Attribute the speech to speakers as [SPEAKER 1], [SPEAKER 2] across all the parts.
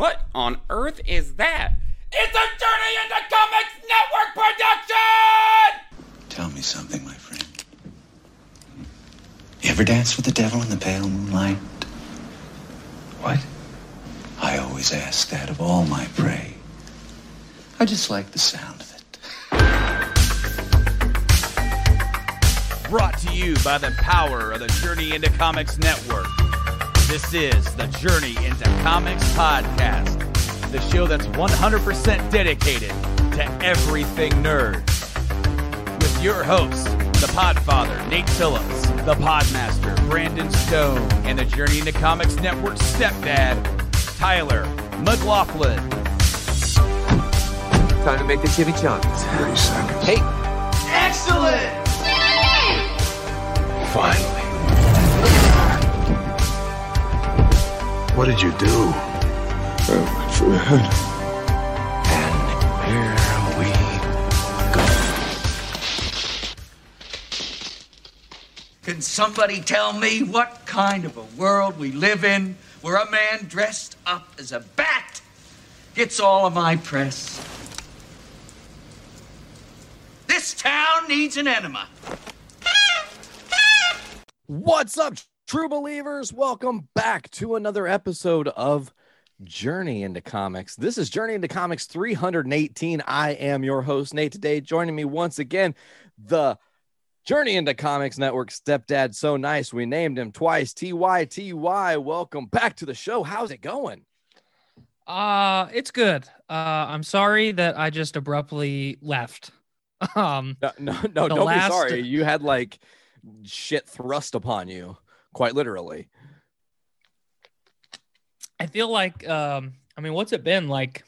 [SPEAKER 1] What on earth is that? It's a Journey into Comics Network production!
[SPEAKER 2] Tell me something, my friend. You ever dance with the devil in the pale moonlight? What? I always ask that of all my prey. I just like the sound of it.
[SPEAKER 3] Brought to you by the power of the Journey into Comics Network. This is the Journey into Comics podcast, the show that's 100% dedicated to everything nerd. With your hosts, the Podfather, Nate Phillips, the Podmaster, Brandon Stone, and the Journey into Comics Network stepdad, Tyler McLaughlin.
[SPEAKER 4] Time to make the chimichangas.
[SPEAKER 2] 30 seconds.
[SPEAKER 4] Hey, Excellent!
[SPEAKER 2] Finally.
[SPEAKER 5] What did you do?
[SPEAKER 2] Oh, And here we go.
[SPEAKER 6] Can somebody tell me what kind of a world we live in where a man dressed up as a bat gets all of my press? This town needs an enema.
[SPEAKER 7] What's up, true believers? Welcome back to another episode of Journey into Comics. This is Journey into Comics 318. I am your host, Nate. Today, joining me once again, the Journey into Comics Network stepdad. So nice. We named him twice. TYTY. Welcome back to the show. How's it going?
[SPEAKER 8] Uh, it's good. Uh, I'm sorry that I just abruptly left. Um,
[SPEAKER 7] No, no, no don't
[SPEAKER 8] last-
[SPEAKER 7] be sorry. You had like shit thrust upon you, quite literally.
[SPEAKER 8] I feel like, um, I mean, what's it been like?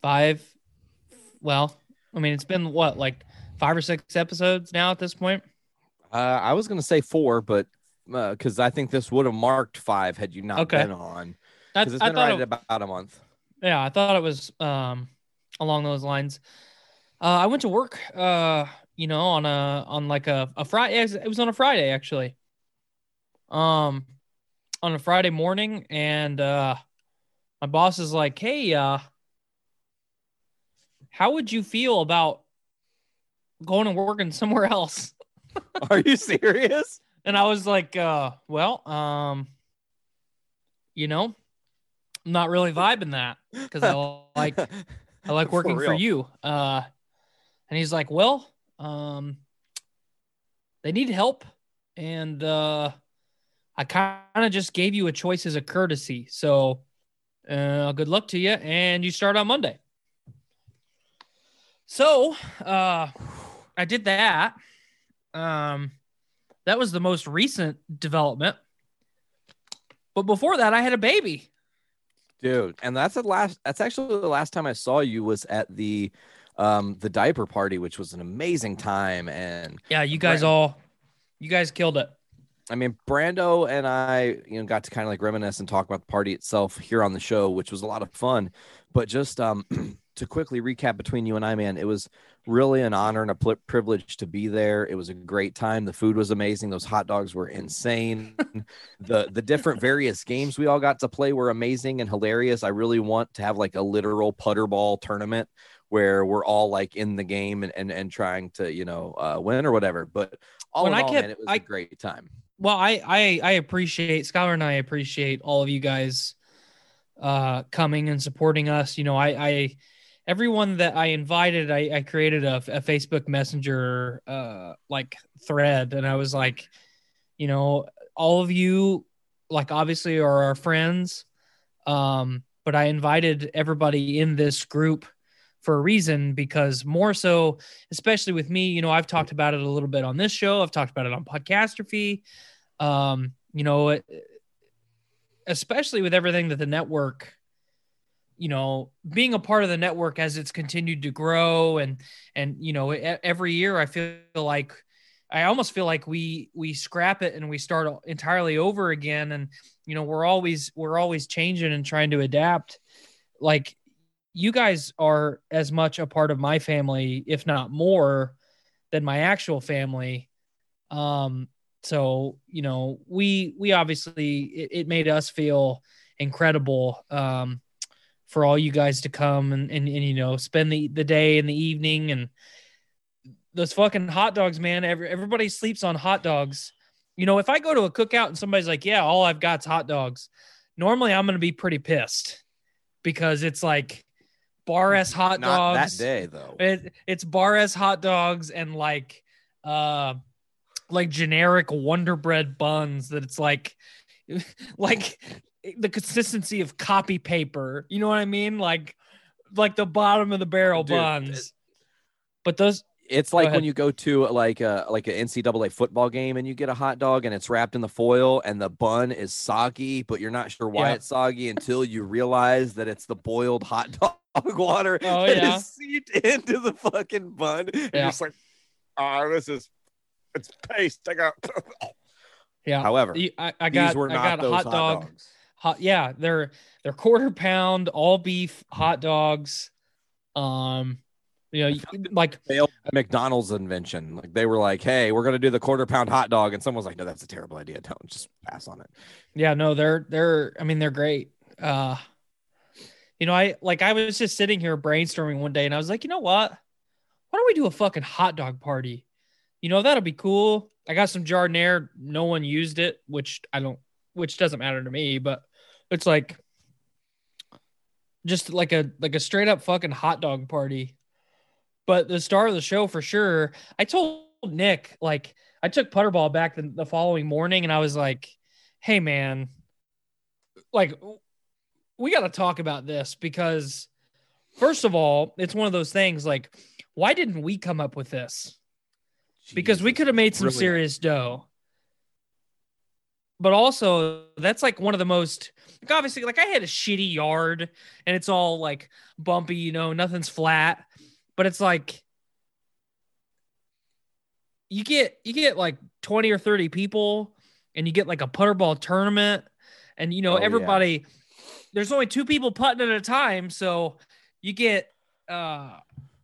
[SPEAKER 8] Five? Well, I mean, it's been what, like five or six episodes now at this point?
[SPEAKER 7] Uh, I was gonna say four, but because I think this would have marked five had you not
[SPEAKER 8] Okay.
[SPEAKER 7] been on. Because it's
[SPEAKER 8] I
[SPEAKER 7] been
[SPEAKER 8] thought,
[SPEAKER 7] right
[SPEAKER 8] it,
[SPEAKER 7] at about a month.
[SPEAKER 8] yeah, I thought it was um along those lines. Uh, I went to work, uh, you know, on a on like a a Friday. It was on a Friday actually. Um, on a Friday morning, and uh, my boss is like, "Hey, uh, how would you feel about going and working somewhere else?"
[SPEAKER 7] Are you serious?
[SPEAKER 8] And I was like, uh, "Well, um, you know, I'm not really vibing that because I like." I like working for,
[SPEAKER 7] real.
[SPEAKER 8] you. Uh, and he's like, well, um, they need help. And uh, I kind of just gave you a choice as a courtesy. So uh, good luck to you. And you start on Monday. So uh, I did that. Um, that was the most recent development. But before that, I had a baby.
[SPEAKER 7] dude. And that's the last. That's actually the last time I saw you was at the, um, the diaper party, which was an amazing time. And
[SPEAKER 8] Yeah, you guys all, you guys killed it.
[SPEAKER 7] I mean, Brando and I, you know, got to kind of like reminisce and talk about the party itself here on the show, which was a lot of fun. But just um, to quickly recap between you and I, man, it was really an honor and a pl- privilege to be there. It was a great time. The food was amazing. Those hot dogs were insane. the the different various games we all got to play were amazing and hilarious. I really want to have like a literal putter ball tournament where we're all like in the game and and, and trying to you know uh, win or whatever. But all
[SPEAKER 8] When
[SPEAKER 7] in
[SPEAKER 8] I
[SPEAKER 7] all,
[SPEAKER 8] kept-
[SPEAKER 7] man, it was
[SPEAKER 8] I-
[SPEAKER 7] a great time.
[SPEAKER 8] Well i i i appreciate Skylar and i appreciate all of you guys uh coming and supporting us. You know i i everyone that i invited i i created a, a facebook messenger uh like thread. And i was like you know all of you like obviously are our friends. Um but i invited everybody in this group for a reason because more so especially with me you know i've talked about it a little bit on this show. I've talked about it on podcastrophe um you know especially with everything that the network you know being a part of the network as it's continued to grow and and you know every year i feel like i almost feel like we we scrap it and we start entirely over again. And you know we're always we're always changing and trying to adapt. Like you guys are as much a part of my family if not more than my actual family. Um so you know we we obviously it, it made us feel incredible um, for all you guys to come and, and, and you know spend the, the day and the evening and those fucking hot dogs, man. Every, everybody sleeps on hot dogs. You know, if I go to a cookout and somebody's like, "Yeah, all I've got's hot dogs," normally I'm going to be pretty pissed because it's like Bar-S hot
[SPEAKER 7] Not
[SPEAKER 8] dogs.
[SPEAKER 7] that day though.
[SPEAKER 8] It, it's Bar-S hot dogs and like uh like generic Wonder Bread buns that it's like like the consistency of copy paper. You know what I mean? Like like the bottom of the barrel
[SPEAKER 7] Dude,
[SPEAKER 8] buns. But those
[SPEAKER 7] It's like when you go to like a like an NCAA football game and you get a hot dog and it's wrapped in the foil and the bun is soggy, but you're not sure why
[SPEAKER 8] Yeah.
[SPEAKER 7] it's soggy until you realize that it's the boiled hot dog water
[SPEAKER 8] Oh,
[SPEAKER 7] that
[SPEAKER 8] yeah.
[SPEAKER 7] is seeped into the fucking bun. And
[SPEAKER 8] Yeah.
[SPEAKER 7] you're just like, oh, this is it's paste. I got.
[SPEAKER 8] yeah.
[SPEAKER 7] However,
[SPEAKER 8] I, I
[SPEAKER 7] these
[SPEAKER 8] got
[SPEAKER 7] were
[SPEAKER 8] I
[SPEAKER 7] not
[SPEAKER 8] got
[SPEAKER 7] those
[SPEAKER 8] hot dog.
[SPEAKER 7] dogs.
[SPEAKER 8] Hot yeah, they're they're quarter pound all beef hot dogs. Um you know, like
[SPEAKER 7] McDonald's invention. Like they were like, "Hey, we're gonna do the quarter pound hot dog," and someone's like, "No, that's a terrible idea. Don't just pass on it."
[SPEAKER 8] Yeah, no, they're they're I mean they're great. Uh you know, I like I was just sitting here brainstorming one day and I was like, you know what? Why don't we do a fucking hot dog party? You know, that'll be cool. I got some Giardiniera, no one used it, which I don't which doesn't matter to me, but it's like just like a like a straight up fucking hot dog party. But the star of the show for sure. I told Nick like I took Putterball back the, the following morning and I was like, "Hey man, like we got to talk about this because first of all, it's one of those things like why didn't we come up with this? Because we could have made some serious dough. But also, that's like one of the most like obviously like I had a shitty yard and it's all like bumpy, you know, nothing's flat, but it's like you get you get like 20 or 30 people and you get like a putter ball tournament. And you know
[SPEAKER 7] Oh, yeah.
[SPEAKER 8] everybody there's only two people putting at a time. So you get uh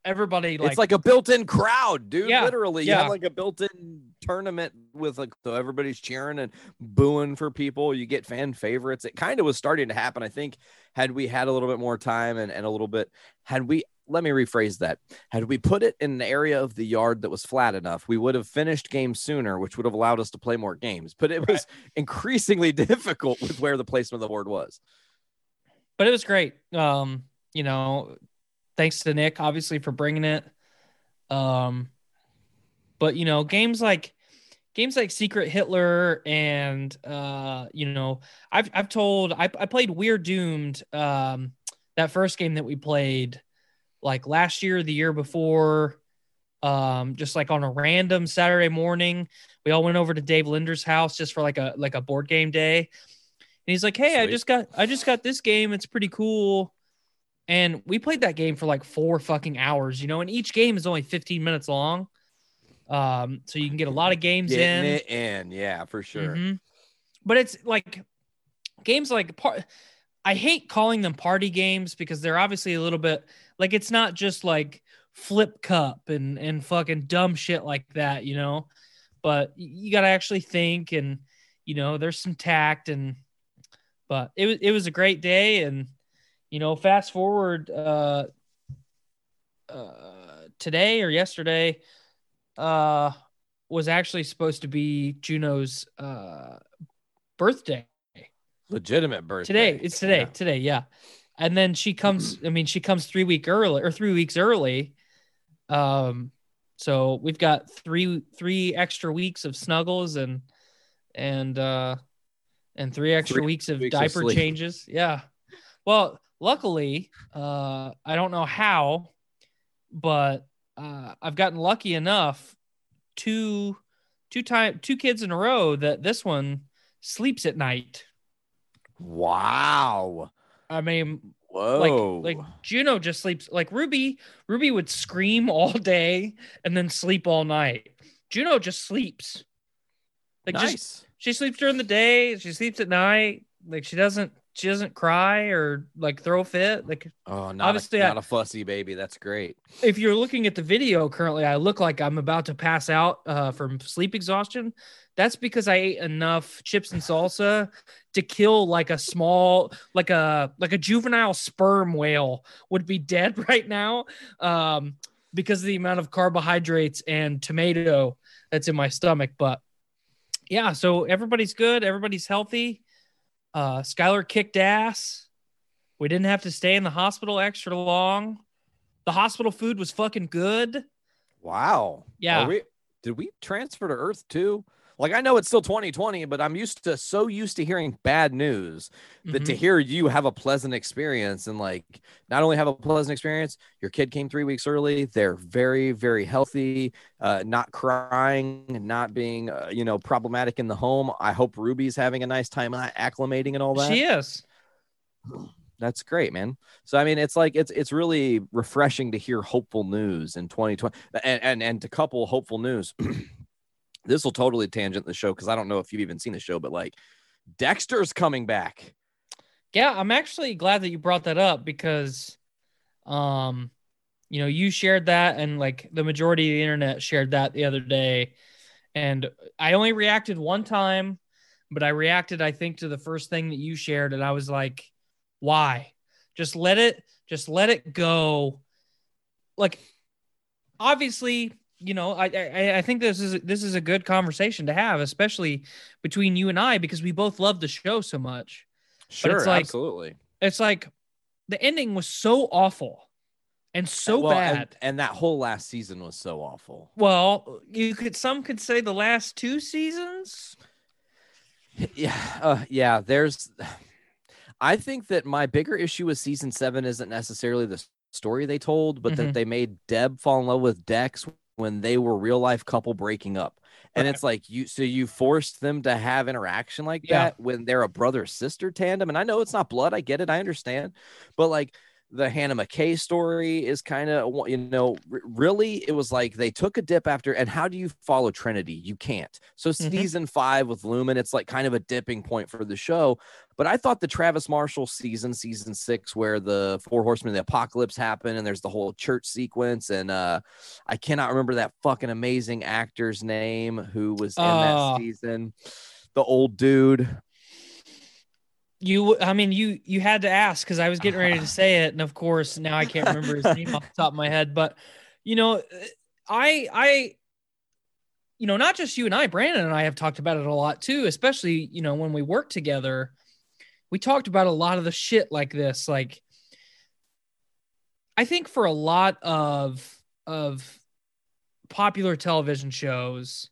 [SPEAKER 8] everybody like
[SPEAKER 7] it's like a built-in crowd, dude.
[SPEAKER 8] Yeah,
[SPEAKER 7] Literally, you
[SPEAKER 8] yeah.
[SPEAKER 7] have like a built-in tournament with like so everybody's cheering and booing for people. You get fan favorites. It kind of was starting to happen. I think had we had a little bit more time and, and a little bit had we let me rephrase that. Had we put it in an area of the yard that was flat enough, we would have finished games sooner, which would have allowed us to play more games. But it was increasingly difficult with where the placement of the board was.
[SPEAKER 8] but it was great. Um, you know, thanks to Nick, obviously, for bringing it. Um, but you know, games like games like Secret Hitler and uh, you know, I've I've told I I played We're Doomed, um, that first game that we played like last year, the year before, um, just like on a random Saturday morning. We all went over to Dave Linder's house just for like a like a board game day. And he's like, "Hey, I just got I just got this game. It's pretty cool." And we played that game for like four fucking hours, you know, and each game is only 15 minutes long. Um, so you can get a lot of games
[SPEAKER 7] Getting
[SPEAKER 8] in.
[SPEAKER 7] it in, yeah, for sure.
[SPEAKER 8] Mhm. But it's like games like par- I hate calling them party games because they're obviously a little bit like it's not just like flip cup and and fucking dumb shit like that, you know. But you got to actually think and you know, there's some tact and but it was it was a great day and you know, fast forward uh uh today or yesterday uh was actually supposed to be Juno's uh birthday
[SPEAKER 7] Legitimate birthday.
[SPEAKER 8] today. It's today.
[SPEAKER 7] Yeah.
[SPEAKER 8] Today, yeah. And then she comes. I mean, she comes three week early or three weeks early. Um, so we've got three three extra weeks of snuggles and and uh and three extra
[SPEAKER 7] Three
[SPEAKER 8] weeks of
[SPEAKER 7] weeks
[SPEAKER 8] diaper
[SPEAKER 7] sleep.
[SPEAKER 8] changes. Yeah. Well, luckily, uh, I don't know how, but uh, I've gotten lucky enough two two time two kids in a row that this one sleeps at night.
[SPEAKER 7] Wow.
[SPEAKER 8] I mean,
[SPEAKER 7] Whoa.
[SPEAKER 8] like like Juno just sleeps like Ruby. Ruby would scream all day and then sleep all night. Juno just sleeps. Like
[SPEAKER 7] nice.
[SPEAKER 8] just she sleeps during the day. She sleeps at night. Like she doesn't she doesn't cry or like throw a fit. Like
[SPEAKER 7] Oh, not,
[SPEAKER 8] Obviously,
[SPEAKER 7] a,
[SPEAKER 8] I-
[SPEAKER 7] not a fussy baby. That's great.
[SPEAKER 8] if you're looking at the video currently, I look like I'm about to pass out uh, from sleep exhaustion. That's because I ate enough chips and salsa to kill like a small, like a like a juvenile sperm whale would be dead right now, um, because of the amount of carbohydrates and tomato that's in my stomach. But yeah, so everybody's good, everybody's healthy. Uh, Skylar kicked ass. We didn't have to stay in the hospital extra long. The hospital food was fucking good.
[SPEAKER 7] Wow.
[SPEAKER 8] Yeah.
[SPEAKER 7] We, did we transfer to Earth too? Like I know it's still 2020, but I'm used to so used to hearing bad news that to
[SPEAKER 8] Mhm.
[SPEAKER 7] hear you have a pleasant experience and like not only have a pleasant experience, your kid came three weeks early. They're very, very healthy, uh, not crying, not being, uh, you know, problematic in the home. I hope Ruby's having a nice time acclimating and all that.
[SPEAKER 8] She is.
[SPEAKER 7] That's great, man. So I mean, it's like it's it's really refreshing to hear hopeful news in 2020, and and, and to couple hopeful news. this will totally tangent the show because I don't know if you've even seen the show, but like Dexter's coming back.
[SPEAKER 8] Yeah, I'm actually glad that you brought that up because, um, you know, you shared that and like the majority of the internet shared that the other day, and I only reacted one time, but I reacted, I think, to the first thing that you shared, and I was like, why? Just let it, just let it go. Like, obviously, you know, I, I I think this is this is a good conversation to have, especially between you and I, because we both love the show so much.
[SPEAKER 7] Sure,
[SPEAKER 8] like-
[SPEAKER 7] absolutely.
[SPEAKER 8] It's like the ending was so awful and so
[SPEAKER 7] Well,
[SPEAKER 8] bad.
[SPEAKER 7] and that whole last season was so awful.
[SPEAKER 8] well, you could some could say the last two seasons.
[SPEAKER 7] Yeah, uh, yeah. There's, I think that my bigger issue with season seven isn't necessarily the story they told, but
[SPEAKER 8] Mhm.
[SPEAKER 7] that they made Deb fall in love with Dex when they were real life couple breaking up, and
[SPEAKER 8] Right.
[SPEAKER 7] it's like you, so you forced them to have interaction like
[SPEAKER 8] Yeah.
[SPEAKER 7] that when they're a brother sister tandem, and I know it's not blood, I get it, I understand, but like. The Hannah McKay story is kind of, you know, really, it was like they took a dip after. And how do you follow Trinity? You can't. So,
[SPEAKER 8] Mhm.
[SPEAKER 7] season five with Lumen, it's like kind of a dipping point for the show. But I thought the Travis Marshall season, season six, where the four horsemen of the apocalypse happen and there's the whole church sequence. And uh I cannot remember that fucking amazing actor's name who was in
[SPEAKER 8] Oh.
[SPEAKER 7] that season. The old dude.
[SPEAKER 8] You, I mean, you you had to ask because I was getting ready to say it, and of course now I can't remember his name off the top of my head. But you know, I I, you know, not just you and I, Brandon and I have talked about it a lot too. Especially you know when we work together, we talked about a lot of the shit like this. Like, I think for a lot of of popular television shows,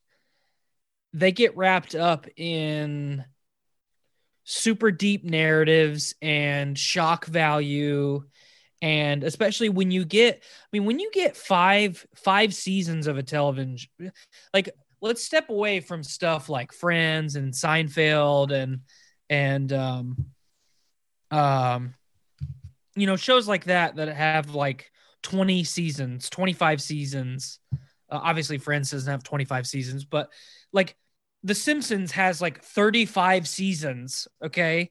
[SPEAKER 8] they get wrapped up in super deep narratives and shock value. And especially when you get i mean when you get five five seasons of a television like let's step away from stuff like friends and seinfeld and and um um you know shows like that that have like 20 seasons 25 seasons. Uh, obviously friends doesn't have 25 seasons but like the simpsons has like 35 seasons okay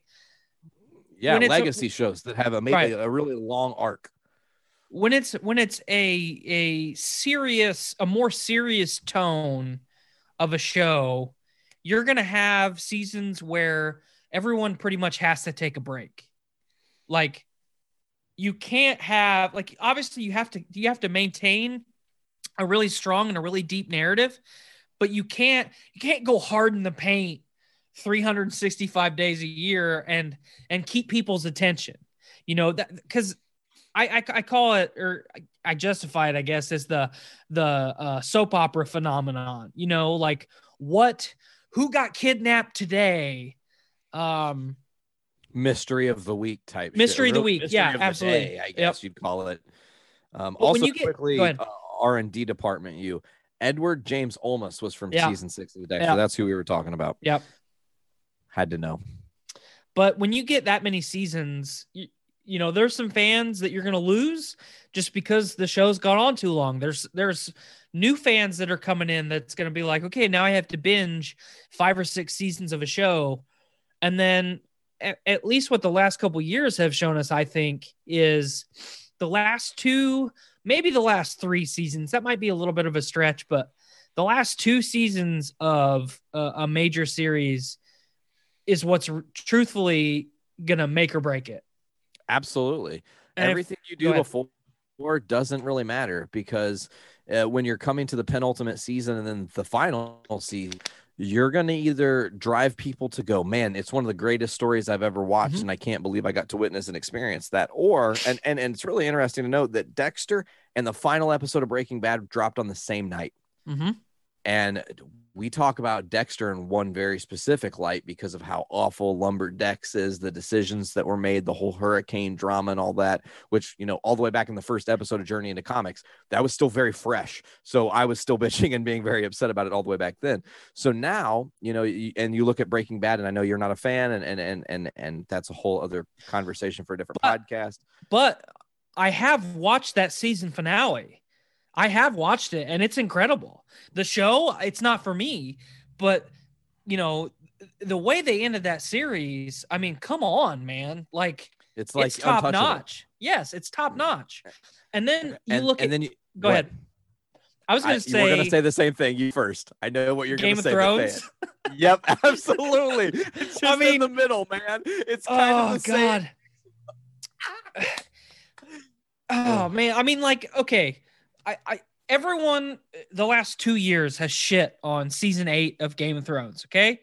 [SPEAKER 7] Yeah,
[SPEAKER 8] it's a-
[SPEAKER 7] legacy shows that have a maybe
[SPEAKER 8] Right.
[SPEAKER 7] a really long arc.
[SPEAKER 8] when it's when it's a a serious a more serious tone of a show you're going to have seasons where everyone pretty much has to take a break like you can't have like obviously you have to you have to maintain a really strong and a really deep narrative but you can't you can't go hard in the paint 365 days a year and and keep people's attention you know that because I, I I call it or I justify it, I guess, as the the uh, soap opera phenomenon. You know, like what who got kidnapped today? Um,
[SPEAKER 7] Mystery of the week type. shit,
[SPEAKER 8] Mystery of the week,
[SPEAKER 7] mystery
[SPEAKER 8] yeah,
[SPEAKER 7] of the
[SPEAKER 8] absolutely.
[SPEAKER 7] day, I
[SPEAKER 8] Yep.
[SPEAKER 7] you'd call it. Um,
[SPEAKER 8] But
[SPEAKER 7] also,
[SPEAKER 8] get-
[SPEAKER 7] quickly, uh, R and D department. You, Edward James Olmos was from
[SPEAKER 8] Yeah.
[SPEAKER 7] season six of the Dexter.
[SPEAKER 8] Yeah.
[SPEAKER 7] That's who we were talking about.
[SPEAKER 8] Yep.
[SPEAKER 7] Had to know.
[SPEAKER 8] but when you get that many seasons, you, you know, there's some fans that you're going to lose just because the show's gone on too long. There's there's new fans that are coming in that's going to be like, okay, now I have to binge five or six seasons of a show, and then at, at least what the last couple years have shown us, I think, is the last two, maybe the last three seasons. That might be a little bit of a stretch, but the last two seasons of uh, a major series is what's r- truthfully gonna make or break it.
[SPEAKER 7] Absolutely.
[SPEAKER 8] And if-
[SPEAKER 7] Everything you
[SPEAKER 8] go
[SPEAKER 7] do before doesn't really matter because uh, when you're coming to the penultimate season and then the final season, you're going to either drive people to go, man, it's one of the greatest stories I've ever watched,
[SPEAKER 8] Mhm.
[SPEAKER 7] and I can't believe I got to witness and experience that. Or, and, and, and it's really interesting to note that Dexter and the final episode of Breaking Bad dropped on the same night.
[SPEAKER 8] Mm-hmm.
[SPEAKER 7] And we talk about Dexter in one very specific light because of how awful Lumberdex is, the decisions that were made, the whole hurricane drama and all that, which, you know, all the way back in the first episode of Journey into Comics, that was still very fresh. So I was still bitching and being very upset about it all the way back then. So now, you know, and you look at Breaking Bad, and I know you're not a fan, and and and and, and that's a whole other conversation for a different
[SPEAKER 8] But-
[SPEAKER 7] podcast.
[SPEAKER 8] But I have watched that season finale. I have watched it and it's incredible. The show, it's not for me, but you know, the way they ended that series, I mean, come on, man. Like
[SPEAKER 7] It's like
[SPEAKER 8] it's top notch. Yes, it's top notch. And then you
[SPEAKER 7] And,
[SPEAKER 8] look
[SPEAKER 7] and
[SPEAKER 8] at
[SPEAKER 7] then you
[SPEAKER 8] go
[SPEAKER 7] what?
[SPEAKER 8] ahead. I was gonna say,
[SPEAKER 7] we're gonna say the same thing. You first. I know what you're gonna say. but say
[SPEAKER 8] Thrones.
[SPEAKER 7] Yep, absolutely. It's just
[SPEAKER 8] I
[SPEAKER 7] in
[SPEAKER 8] mean-
[SPEAKER 7] the middle, man. It's kind
[SPEAKER 8] oh
[SPEAKER 7] of the same.
[SPEAKER 8] god. oh man, I mean, like, okay, I, I, everyone, the last two years has shit on season eight of Game of Thrones. Okay,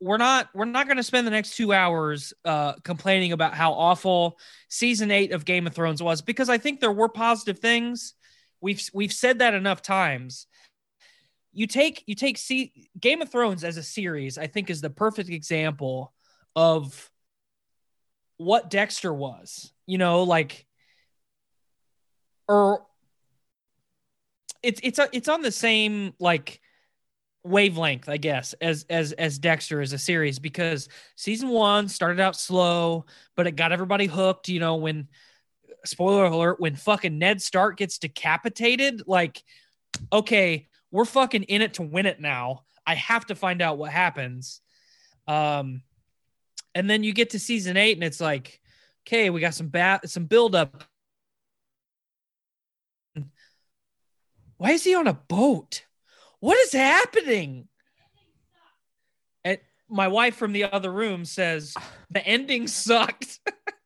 [SPEAKER 8] we're not, we're not going to spend the next two hours uh, complaining about how awful season eight of Game of Thrones was because I think there were positive things. We've we've said that enough times. You take you take see Game of Thrones as a series, I think is the perfect example of what Dexter was. You know, like or it's it's a, it's on the same like wavelength, I guess, as as as Dexter as a series because season 1 started out slow, but it got everybody hooked, you know, when spoiler alert when fucking Ned Stark gets decapitated, like okay, we're fucking in it to win it now. I have to find out what happens. Um and then you get to season 8 and it's like okay, we got some bat some build up. Why is he on a boat? What is happening? And my wife from the other room says the ending sucked.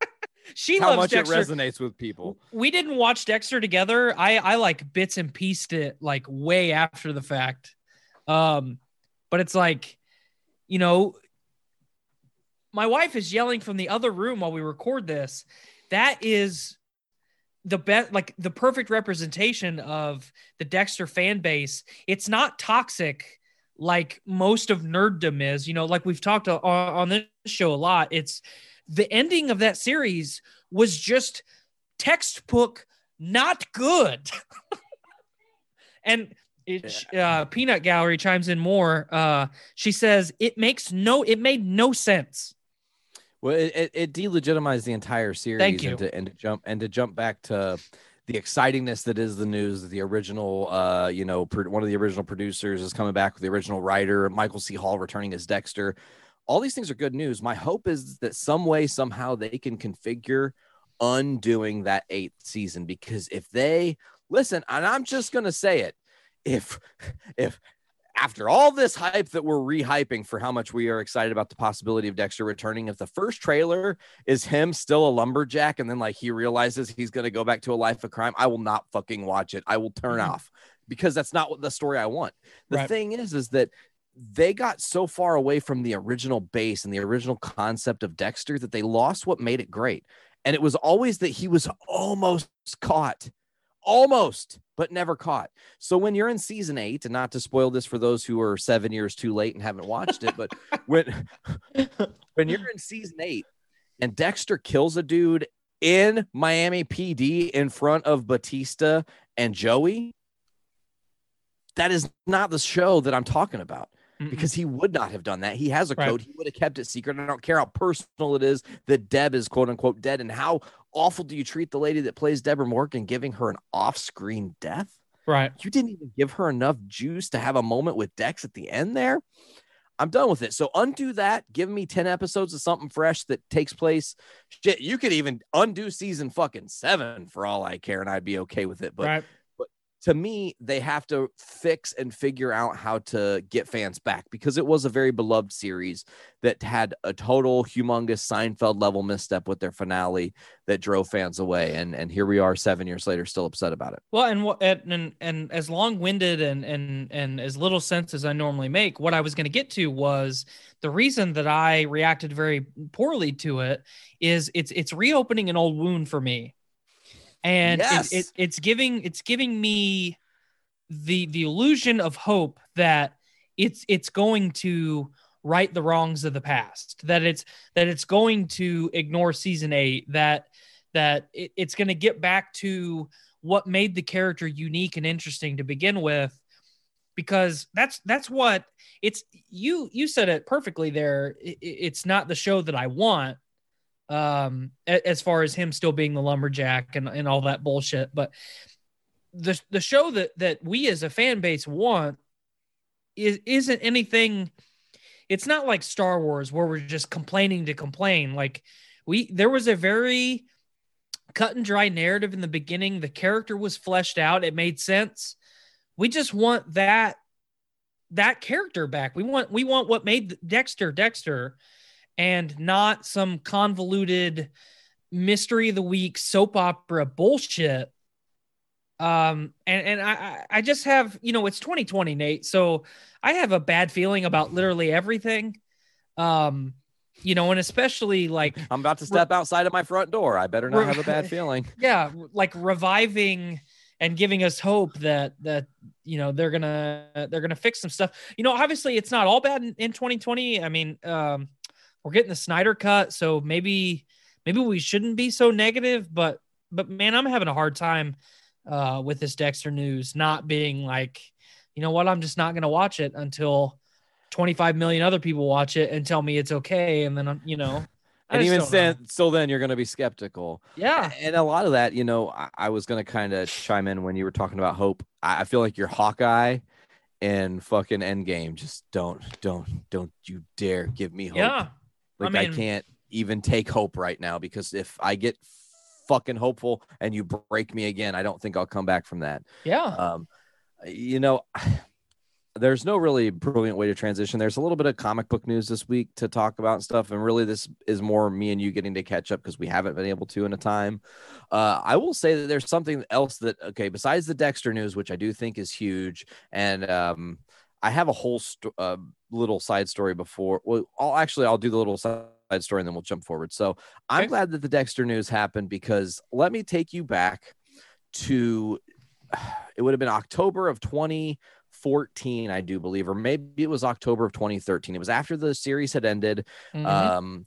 [SPEAKER 8] she
[SPEAKER 7] How
[SPEAKER 8] loves
[SPEAKER 7] much
[SPEAKER 8] Dexter.
[SPEAKER 7] it resonates with people.
[SPEAKER 8] We didn't watch Dexter together. I I like bits and pieced it like way after the fact. Um, but it's like, you know, my wife is yelling from the other room while we record this. That is the best, like the perfect representation of the Dexter fan base. It's not toxic like most of nerddom is. You know, like we've talked on, on this show a lot. It's the ending of that series was just textbook not good. and it, uh, Peanut Gallery chimes in more. Uh, she says it makes no, it made no sense.
[SPEAKER 7] Well, it, it, it delegitimized the entire series.
[SPEAKER 8] Thank you.
[SPEAKER 7] And to, and to jump and to jump back to the excitingness that is the news that the original, uh, you know, pro- one of the original producers is coming back with the original writer, Michael C. Hall returning as Dexter. All these things are good news. My hope is that some way, somehow, they can configure undoing that eighth season because if they listen, and I'm just gonna say it, if if after all this hype that we're rehyping for how much we are excited about the possibility of Dexter returning, if the first trailer is him still a lumberjack and then like he realizes he's going to go back to a life of crime, I will not fucking watch it. I will turn
[SPEAKER 8] Mhm.
[SPEAKER 7] off because that's not what the story I want. The
[SPEAKER 8] Right.
[SPEAKER 7] thing is, is that they got so far away from the original base and the original concept of Dexter that they lost what made it great. And it was always that he was almost caught, almost, but never caught. So when you're in season eight, and not to spoil this for those who are seven years too late and haven't watched it, but when when you're in season eight and Dexter kills a dude in Miami PD in front of Batista and Joey, that is not the show that I'm talking about
[SPEAKER 8] Mm-mm.
[SPEAKER 7] because he would not have done that. He has a
[SPEAKER 8] Right.
[SPEAKER 7] code. He would have kept it secret. I don't care how personal it is that Deb is quote unquote dead and how awful do you treat the lady that plays Deborah Morgan, giving her an off-screen death?
[SPEAKER 8] right.
[SPEAKER 7] You didn't even give her enough juice to have a moment with Dex at the end there. I'm done with it. So undo that. Give me 10 episodes of something fresh that takes place. Shit, you could even undo season fucking seven for all I care, and I'd be okay with it. But
[SPEAKER 8] right.
[SPEAKER 7] To me, they have to fix and figure out how to get fans back because it was a very beloved series that had a total humongous Seinfeld level misstep with their finale that drove fans away. And and here we are seven years later, still upset about it.
[SPEAKER 8] Well, and and, and and as long winded and and and as little sense as I normally make, what I was going to get to was the reason that I reacted very poorly to it is it's it's reopening an old wound for me, and
[SPEAKER 7] Yes.
[SPEAKER 8] it, it, it's giving it's giving me the the illusion of hope that it's it's going to right the wrongs of the past that it's that it's going to ignore season eight that that it, it's going to get back to what made the character unique and interesting to begin with because that's that's what it's you you said it perfectly there I- I- it's not the show that i want um as far as him still being the lumberjack and, and all that bullshit. But the the show that that we as a fan base want is isn't anything it's not like Star Wars where we're just complaining to complain. Like we there was a very cut and dry narrative in the beginning. The character was fleshed out. It made sense. We just want that that character back. We want we want what made Dexter Dexter and not some convoluted mystery of the week soap opera bullshit um and and I I- just have you know it's 2020 Nate so I have a bad feeling about literally everything um you know and especially like
[SPEAKER 7] I'm about to step outside of my front door. I better not
[SPEAKER 8] Re-
[SPEAKER 7] have a bad feeling.
[SPEAKER 8] yeah like reviving and giving us hope that that you know they're gonna they're gonna fix some stuff you know obviously it's not all bad in, in 2020 i mean um we're getting the snyder cut so maybe maybe we shouldn't be so negative but but man i'm having a hard time uh with this dexter news not being like you know what i'm just not gonna watch it until 25 million other people watch it and tell me it's okay and then I'm, you know
[SPEAKER 7] And even then, still then you're going to be skeptical.
[SPEAKER 8] yeah
[SPEAKER 7] And a lot of that, you know, I, I was going to kind of chime in when you were talking about hope. I, I feel like your Hawkeye and fucking Endgame just don't, don't, don't you dare give me hope.
[SPEAKER 8] yeah
[SPEAKER 7] Like
[SPEAKER 8] I
[SPEAKER 7] I, can't even take hope right now because if I get fucking hopeful and you break me again, I don't think I'll come back from that.
[SPEAKER 8] yeah
[SPEAKER 7] Um, you know, there's no really brilliant way to transition. There's a little bit of comic book news this week to talk about and stuff, and really this is more me and you getting to catch up because we haven't been able to in a time. Uh, I will say that there's something else that okay, besides the Dexter news, which I do think is huge, and um, I have a whole sto- uh, little side story before. Well, I'll actually I'll do the little side story and then we'll jump forward. So I'm glad that the Dexter news happened because let me take you back to it would have been October of 2014, I do believe, or maybe it was October of 2013. It was after the series had ended.
[SPEAKER 8] Mhm.
[SPEAKER 7] Um,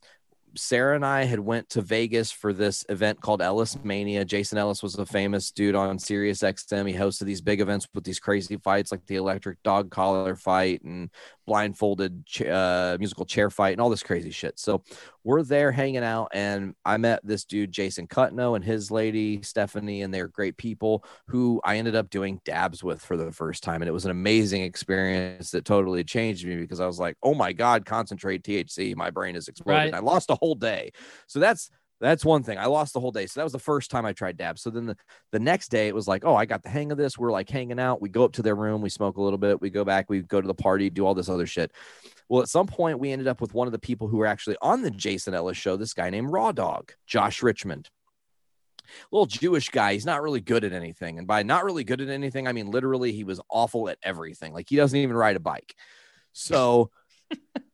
[SPEAKER 7] Sarah and I had went to Vegas for this event called EllisMania. Jason Ellis was a famous dude on Sirius XM. He hosted these big events with these crazy fights like the electric dog collar fight and blindfolded uh, musical chair fight and all this crazy shit. So we're there hanging out, and I met this dude Jason Cutno and his lady Stephanie, and they're great people who I ended up doing dabs with for the first time, and it was an amazing experience that totally changed me because I was like, "Oh my god, concentrate THC, my brain is exploding."
[SPEAKER 8] Right.
[SPEAKER 7] I lost a whole day, so that's that's one thing. I lost the whole day, so that was the first time I tried dabs. So then the the next day it was like, "Oh, I got the hang of this." We're like hanging out. We go up to their room, we smoke a little bit, we go back, we go to the party, do all this other shit. Well, at some point, we ended up with one of the people who were actually on the Jason Ellis show, this guy named Raw Dog, Josh Richmond. Little Jewish guy. He's not really good at anything. And by not really good at anything, I mean literally he was awful at everything. Like he doesn't even ride a bike. So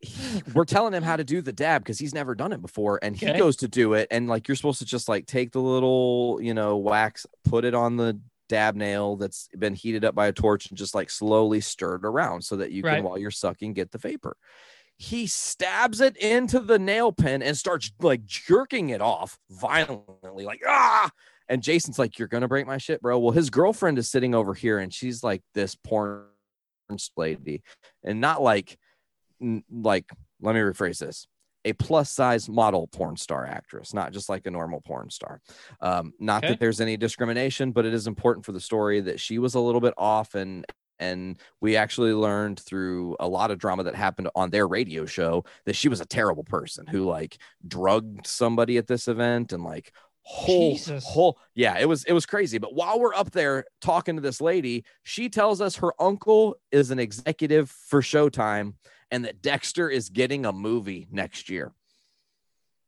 [SPEAKER 7] he- we're telling him how to do the dab because he's never done it before. And he
[SPEAKER 8] Okay.
[SPEAKER 7] goes to do it. And like you're supposed to just like take the little, you know, wax, put it on the dab nail that's been heated up by a torch and just like slowly stir it around so that you
[SPEAKER 8] Right.
[SPEAKER 7] can, while you're sucking, get the vapor. He stabs it into the nail pen and starts like jerking it off violently, like ah. And Jason's like, "You're gonna break my shit, bro." Well, his girlfriend is sitting over here, and she's like this porn lady, and not like, like. Let me rephrase this: a plus size model porn star actress, not just like a normal porn star. Um, not
[SPEAKER 8] Okay.
[SPEAKER 7] that there's any discrimination, but it is important for the story that she was a little bit off and and we actually learned through a lot of drama that happened on their radio show that she was a terrible person who like drugged somebody at this event and like whole
[SPEAKER 8] Jesus.
[SPEAKER 7] whole yeah it was it was crazy but while we're up there talking to this lady she tells us her uncle is an executive for showtime and that dexter is getting a movie next year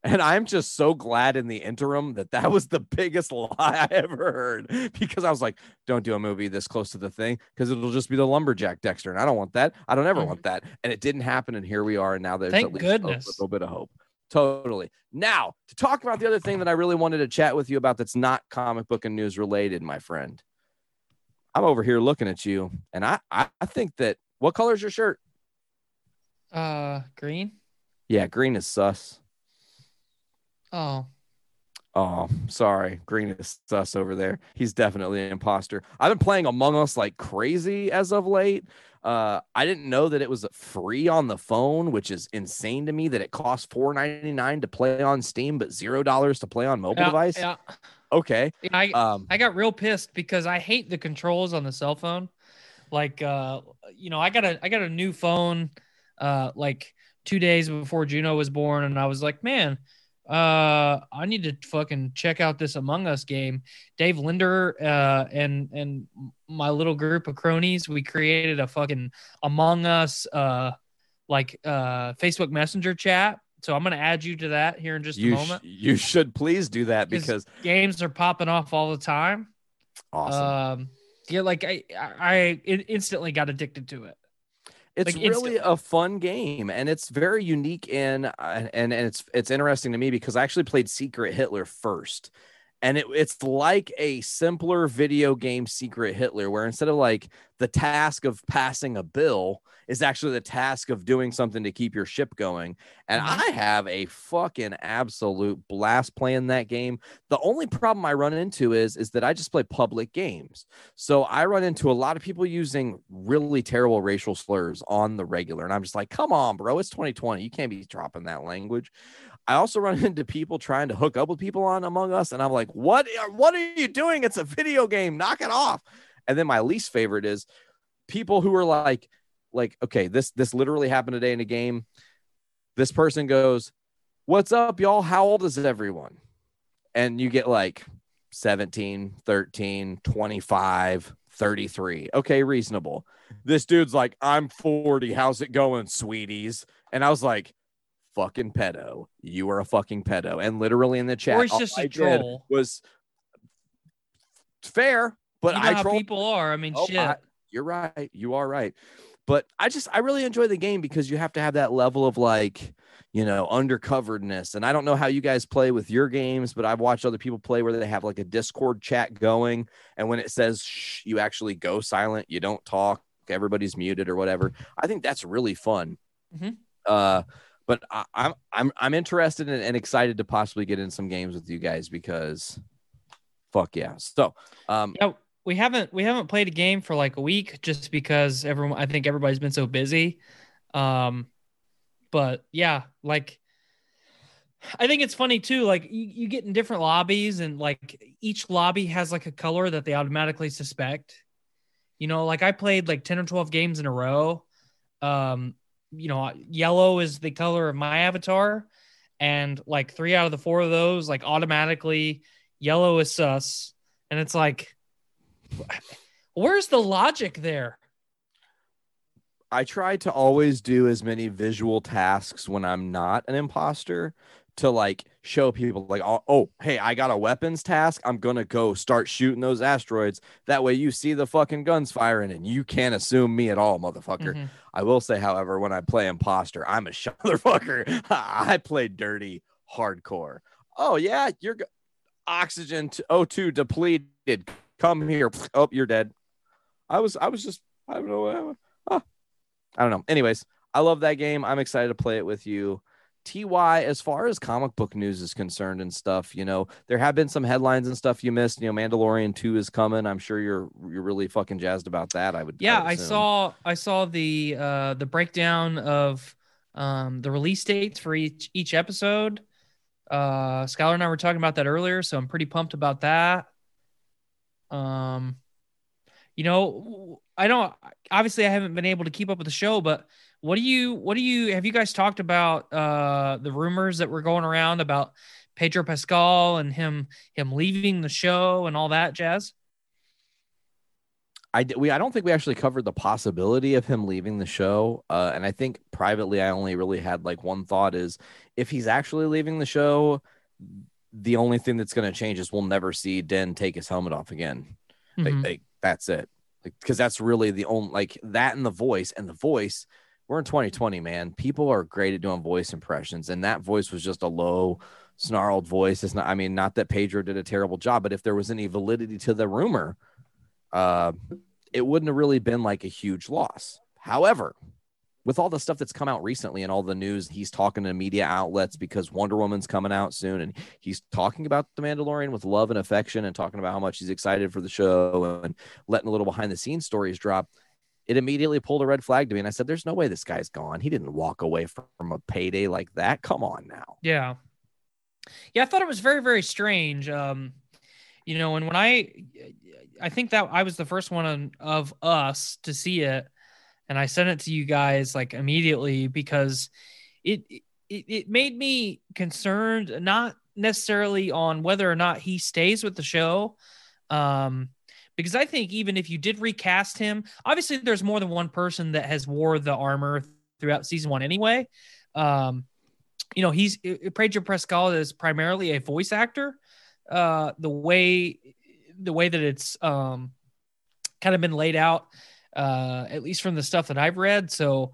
[SPEAKER 7] and i'm just so glad in the interim that that was the biggest lie i ever heard because i was like don't do a movie this close to the thing because it'll just be the lumberjack dexter and i don't want that i don't ever want mm-hmm. that and it didn't happen and here we are and now there's
[SPEAKER 8] Thank
[SPEAKER 7] at least
[SPEAKER 8] goodness.
[SPEAKER 7] a little bit of hope Totally. Now, to talk about the other thing that I really wanted to chat with you about that's not comic book and news related, my friend. I'm over here looking at you, and I, I, I think that what color is your shirt?
[SPEAKER 8] Uh, green.
[SPEAKER 7] Yeah, green is sus.
[SPEAKER 8] Oh,
[SPEAKER 7] Oh, sorry. Green is sus over there. He's definitely an imposter. I've been playing Among Us like crazy as of late. Uh, I didn't know that it was free on the phone, which is insane to me that it costs $4.99 to play on Steam, but zero dollars to play on mobile
[SPEAKER 8] yeah,
[SPEAKER 7] device.
[SPEAKER 8] Yeah.
[SPEAKER 7] Okay.
[SPEAKER 8] Yeah, I,
[SPEAKER 7] Um,
[SPEAKER 8] I got real pissed because I hate the controls on the cell phone. Like uh you know, I got a I got a new phone uh like 2 days before Juno was born and I was like, "Man, uh I need to fucking check out this Among Us game." Dave Linder uh and and my little group of cronies, we created a fucking Among Us uh like uh Facebook Messenger chat. So I'm going to add you to that here in just a
[SPEAKER 7] you, sh-
[SPEAKER 8] moment.
[SPEAKER 7] you should please do that because
[SPEAKER 8] Games are popping off all the time.
[SPEAKER 7] awesome.
[SPEAKER 8] Um, yeah, like I, I, I instantly got addicted to it.
[SPEAKER 7] It's
[SPEAKER 8] like,
[SPEAKER 7] really a fun game and it's very unique in uh, and and it's it's interesting to me because I actually played Secret Hitler first. And it, it's like a simpler video game Secret Hitler, where instead of like the task of passing a bill is actually the task of doing something to keep your ship going. And
[SPEAKER 8] Mhm.
[SPEAKER 7] I have a fucking absolute blast playing that game. The only problem I run into is is that I just play public games. So I run into a lot of people using really terrible racial slurs on the regular. And I'm just like, come on, bro. It's 2020. You can't be dropping that language. I also run into people trying to hook up with people on Among Us. And I'm like, what, what are you doing? It's a video game. Knock it off. And then my least favorite is people who are like, like, okay, this this literally happened today in a game. This person goes, What's up, y'all? How old is everyone? And you get like 17, 13, 25, 33. Okay, reasonable. This dude's like, I'm 40. How's it going, sweeties? And I was like, fucking pedo. You are a fucking pedo. And literally in the chat,
[SPEAKER 8] or he's just
[SPEAKER 7] I
[SPEAKER 8] a
[SPEAKER 7] did
[SPEAKER 8] troll.
[SPEAKER 7] was fair, but
[SPEAKER 8] you know
[SPEAKER 7] I
[SPEAKER 8] how
[SPEAKER 7] trolled
[SPEAKER 8] people are. I mean,
[SPEAKER 7] Oh,
[SPEAKER 8] shit.
[SPEAKER 7] I- you're right. You are right. But I just I really enjoy the game because you have to have that level of like, you know, undercoveredness. And I don't know how you guys play with your games, but I've watched other people play where they have like a Discord chat going, and when it says shh, you actually go silent, you don't talk, everybody's muted or whatever. I think that's really fun.
[SPEAKER 8] Mhm.
[SPEAKER 7] Uh but I, I'm I'm I'm interested in, and excited to possibly get in some games with you guys because fuck yeah. So um
[SPEAKER 8] Yeah, we haven't we haven't played a game for like a week just because everyone I think everybody's been so busy. Um but yeah, like I think it's funny too. Like you, you get in different lobbies and like each lobby has like a color that they automatically suspect. You know, like I played like 10 or 12 games in a row. Um, you know, yellow is the color of my avatar. And like three out of the four of those, like automatically yellow is sus. And it's like, where's the logic there?
[SPEAKER 7] I try to always do as many visual tasks when I'm not an imposter to like show people like oh, oh hey I got a weapons task I'm gonna go start shooting those asteroids that way you see the fucking guns firing and you can't assume me at all motherfucker
[SPEAKER 8] Mhm.
[SPEAKER 7] I will say however when I play imposter I'm a motherfucker I play dirty hardcore oh yeah you're go- oxygen t- O2 depleted come here oh you're dead I was I was just I don't know uh, I don't know. Anyways, I love that game. I'm excited to play it with you. TY, as far as comic book news is concerned and stuff, you know, there have been some headlines and stuff you missed. You know, Mandalorian 2 is coming. I'm sure you're you're really fucking jazzed about that. I would
[SPEAKER 8] Yeah,
[SPEAKER 7] would
[SPEAKER 8] I saw I saw the uh the breakdown of um the release dates for each each episode. Uh Skylar and I were talking about that earlier, so I'm pretty pumped about that. Um you know, I don't obviously I haven't been able to keep up with the show, but what do you what do you have you guys talked about uh the rumors that were going around about Pedro Pascal and him him leaving the show and all that jazz?
[SPEAKER 7] I we I don't think we actually covered the possibility of him leaving the show. Uh, and I think privately, I only really had like one thought is if he's actually leaving the show, the only thing that's going to change is we'll never see Din take his helmet off again. Like,
[SPEAKER 8] Mhm.
[SPEAKER 7] like, that's it. Like Because that's really the only like that and the voice and the voice. We're in 2020, man. People are great at doing voice impressions, and that voice was just a low, snarled voice. It's not. I mean, not that Pedro did a terrible job, but if there was any validity to the rumor, uh, it wouldn't have really been like a huge loss. However, with all the stuff that's come out recently and all the news, he's talking to media outlets because Wonder Woman's coming out soon, and he's talking about the Mandalorian with love and affection, and talking about how much he's excited for the show and letting a little behind the scenes stories drop. It immediately pulled a red flag to me, and I said, "There's no way this guy's gone. He didn't walk away from a payday like that. Come on now."
[SPEAKER 8] Yeah. Yeah, I thought it was very, very strange. Um, you know, and when I I think that I was the first one of us to see it, and I sent it to you guys like immediately because it it, it made me concerned, not necessarily on whether or not he stays with the show. Um, because I think even if you did recast him, obviously there's more than one person that has wore the armor throughout season one anyway. Um, you know, he's Pedro Pascal is primarily a voice actor. Uh, the way the way that it's um, kind of been laid out, uh, at least from the stuff that I've read. So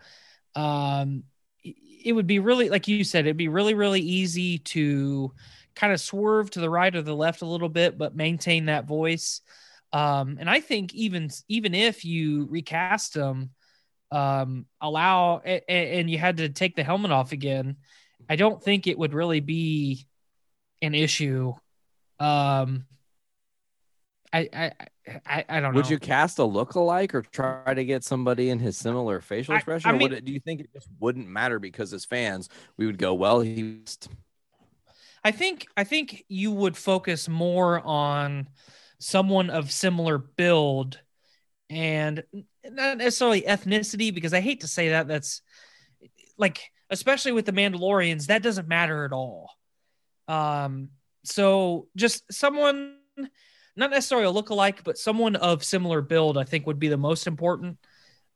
[SPEAKER 8] um, it would be really, like you said, it'd be really, really easy to kind of swerve to the right or the left a little bit, but maintain that voice. Um, and I think even even if you recast them, um, allow and, and you had to take the helmet off again, I don't think it would really be an issue. Um, I I I, I don't know.
[SPEAKER 7] Would you cast a look-alike or try to get somebody in his similar facial expression?
[SPEAKER 8] I
[SPEAKER 7] or would
[SPEAKER 8] mean-
[SPEAKER 7] it, do you think it just wouldn't matter because as fans, we would go, well, he's
[SPEAKER 8] I think I think you would focus more on someone of similar build and not necessarily ethnicity because I hate to say that that's like especially with the Mandalorians that doesn't matter at all. Um so just someone not necessarily a look-alike but someone of similar build I think would be the most important.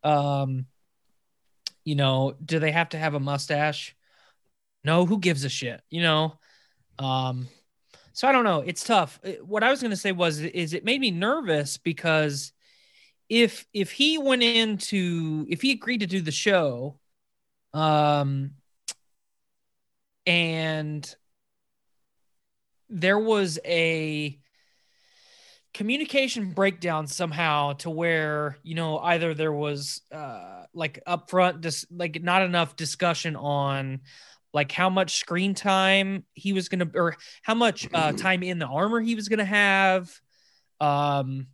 [SPEAKER 8] Um you know, do they have to have a mustache? No, who gives a shit, you know? Um, so I don't know. It's tough. Uh, What I was going to say was, is it made me nervous because if if he went into if he agreed to do the show, um, and there was a communication breakdown somehow to where you know either there was uh like upfront just like not enough discussion on like how much screen time he was gonna or how much uh time in the armor he was gonna have um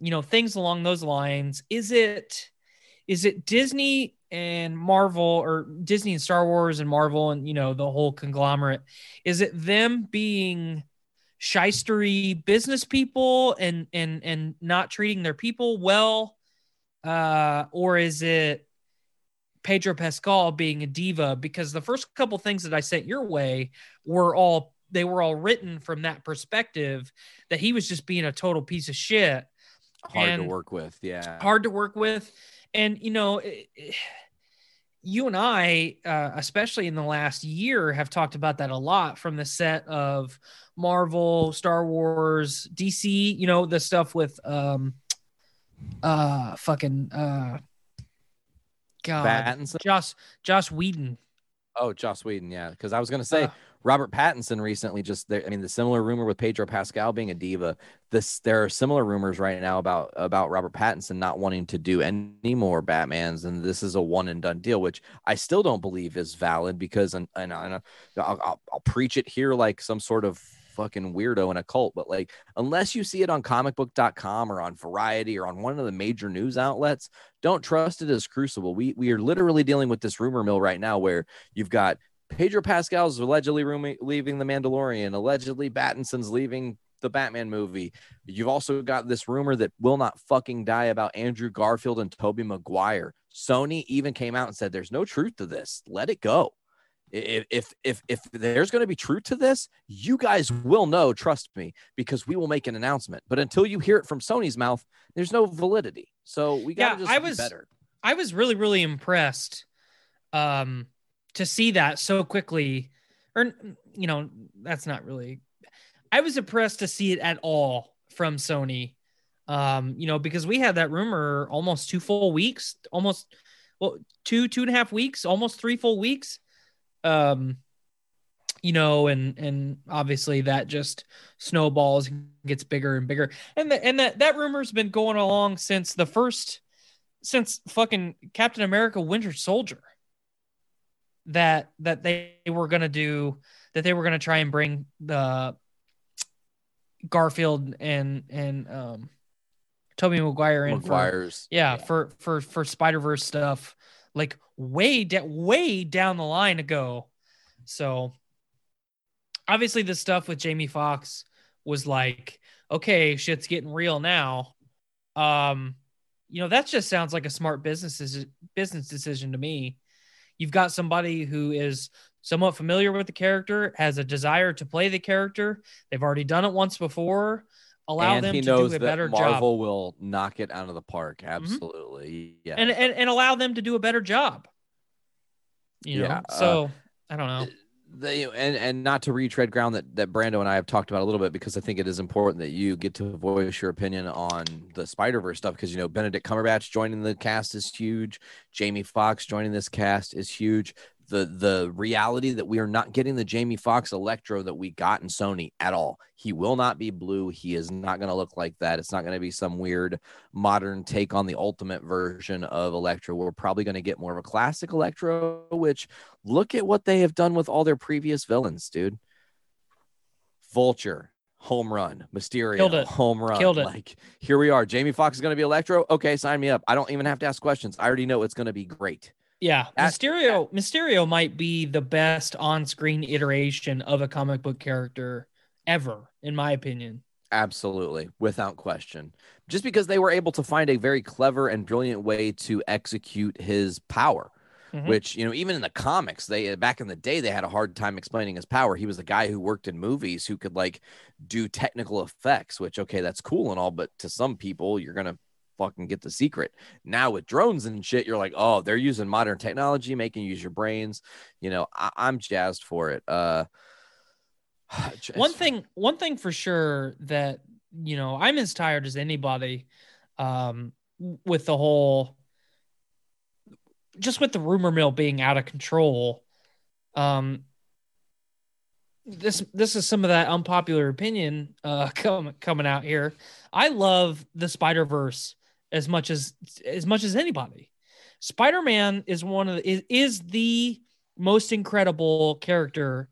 [SPEAKER 8] you know things along those lines. Is it is it disney and marvel or disney and star wars and marvel and you know the whole conglomerate is it them being shystery business people and and and not treating their people well uh or is it Pedro Pascal being a diva because the first couple things that I sent your way were all they were all written from that perspective that he was just being a total piece of shit
[SPEAKER 7] hard to work with. Yeah.
[SPEAKER 8] hard to work with and you know it- it- you and i uh, especially in the last year have talked about that a lot from the set of marvel star wars dc you know the stuff with um uh fucking uh god
[SPEAKER 7] Pattinson.
[SPEAKER 8] josh josh whedon
[SPEAKER 7] Oh, Joss Whedon, yeah. Because I was gonna say
[SPEAKER 8] Uh.
[SPEAKER 7] Robert Pattinson recently just there. I mean, the similar rumor with Pedro Pascal being a diva. This there are similar rumors right now about about Robert Pattinson not wanting to do any more Batman's, and this is a one and done deal, which I still don't believe is valid because and and, and I'll, I'll, I'll preach it here like some sort of fucking weirdo in a cult, but like unless you see it on comicbook.com or on Variety or on one of the major news outlets, don't trust it as Crucible. We we are literally dealing with this rumor mill right now where you've got Pedro Pascal's allegedly rooming, leaving the Mandalorian, allegedly Battinson's leaving the Batman movie. You've also got this rumor that will not fucking die about Andrew Garfield and Tobey Maguire. Sony even came out and said there's no truth to this. Let it go. If if if, if there's going to be truth to this, you guys will know, trust me, because we will make an announcement. But until you hear it from Sony's mouth, there's no validity. So we got to
[SPEAKER 8] Yeah, I was-
[SPEAKER 7] better.
[SPEAKER 8] I was really, really impressed um, to see that so quickly. Or, you know, that's not really. I was impressed to see it at all from Sony. Um, you know, because we had that rumor almost two full weeks, almost well, two, two and a half weeks, almost three full weeks. Um, you know, and and obviously that just snowballs and gets bigger and bigger. And the, and that that rumor's been going along since the first since fucking Captain America Winter Soldier that that they were gonna do that they were gonna try and bring the Garfield and and um Tobey Maguire in for,
[SPEAKER 7] Maguire's.
[SPEAKER 8] yeah, for for for Spider Verse stuff like way down way down the line ago. So obviously the stuff with Jamie Foxx was like, okay, shit's getting real now. Um, you know, that just sounds like a smart business business decision to me. You've got somebody who is somewhat familiar with the character, has a desire to play the character. They've already done it once before. Allow
[SPEAKER 7] and
[SPEAKER 8] them
[SPEAKER 7] he
[SPEAKER 8] to
[SPEAKER 7] knows
[SPEAKER 8] do a
[SPEAKER 7] that
[SPEAKER 8] better job. Mm-hmm.
[SPEAKER 7] Marvel will knock it out of the park. Absolutely. Yeah.
[SPEAKER 8] and, and and allow them to do a better job. You know,
[SPEAKER 7] Yeah, uh,
[SPEAKER 8] so I don't know.
[SPEAKER 7] they and and not to retread ground that that Brando and I have talked about a little bit because I think it is important that you get to voice your opinion on the Spider Verse stuff because you know Benedict Cumberbatch joining the cast is huge, Jamie Foxx joining this cast is huge. The the reality that we are not getting the Jamie Foxx Electro that we got in Sony at all. He will not be blue. He is not going to look like that. It's not going to be some weird modern take on the ultimate version of Electro. We're probably going to get more of a classic Electro, which look at what they have done with all their previous villains, dude. Vulture, home run. Mysterio, home run.
[SPEAKER 8] Killed it.
[SPEAKER 7] Like here we are. Jamie Foxx is going to be Electro. Okay, sign me up. I don't even have to ask questions. I already know it's going to be great.
[SPEAKER 8] Yeah,
[SPEAKER 7] That-
[SPEAKER 8] Mysterio Mysterio might be the best on-screen iteration of a comic book character ever, in my opinion.
[SPEAKER 7] Absolutely, without question. Just because they were able to find a very clever and brilliant way to execute his power,
[SPEAKER 8] Mhm.
[SPEAKER 7] which you know, even in the comics, they back in the day they had a hard time explaining his power. He was a guy who worked in movies who could like do technical effects, which okay, that's cool and all, but to some people, you're gonna fucking get the secret. Now with drones and shit, you're like, oh, they're using modern technology, making you use your brains. You know, I- I'm jazzed for it. Uh, just-
[SPEAKER 8] one thing one thing for sure that you know i'm as tired as anybody um with the whole just with the rumor mill being out of control um this this is some of that unpopular opinion uh com- coming out here i love the spider verse as much as as much as anybody spider-man is one of the, is, is the most incredible character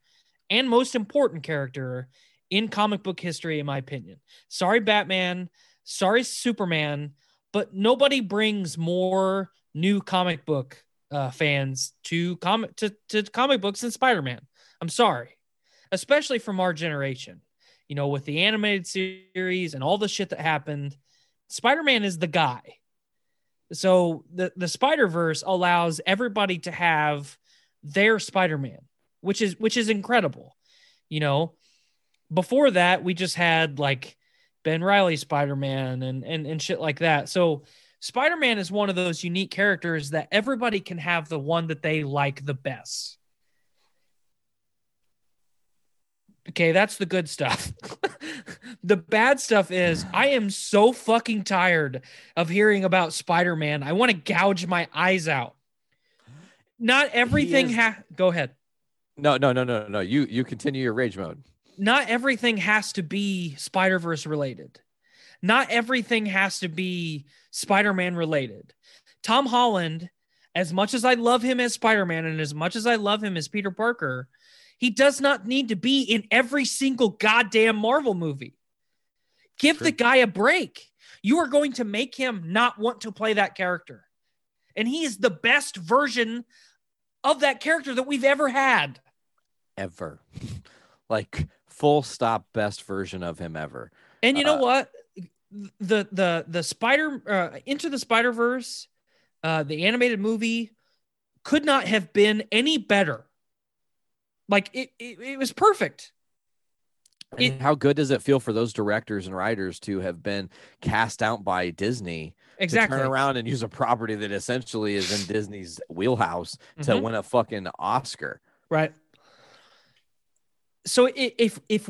[SPEAKER 8] and most important character in comic book history, in my opinion. Sorry, Batman. Sorry, Superman. But nobody brings more new comic book uh, fans to comic to, to comic books than Spider-Man. I'm sorry, especially from our generation. You know, with the animated series and all the shit that happened, Spider-Man is the guy. So the the Spider Verse allows everybody to have their Spider-Man which is which is incredible. You know, before that we just had like Ben Reilly Spider-Man and and and shit like that. So Spider-Man is one of those unique characters that everybody can have the one that they like the best. Okay, that's the good stuff. the bad stuff is I am so fucking tired of hearing about Spider-Man. I want to gouge my eyes out. Not everything
[SPEAKER 7] is-
[SPEAKER 8] ha- go ahead.
[SPEAKER 7] No, no, no, no, no. You you continue your rage mode.
[SPEAKER 8] not everything has to be Spider Verse related. Not everything has to be Spider Man related. Tom Holland, as much as I love him as Spider Man and as much as I love him as Peter Parker, he does not need to be in every single goddamn Marvel movie. Give the guy a break. You are going to make him not want to play that character. And he is the best version of that character that we've ever had.
[SPEAKER 7] Ever. like full stop best version of him ever.
[SPEAKER 8] And you know
[SPEAKER 7] Uh,
[SPEAKER 8] what? The the the Spider uh, into the Spider Verse, uh, the animated movie, could not have been any better. Like it, it, it was perfect. It-
[SPEAKER 7] how good does it feel for those directors and writers to have been cast out by Disney
[SPEAKER 8] Exactly.
[SPEAKER 7] to turn around and use a property that essentially is in Disney's wheelhouse to
[SPEAKER 8] Mhm.
[SPEAKER 7] win a fucking Oscar?
[SPEAKER 8] Right. So if if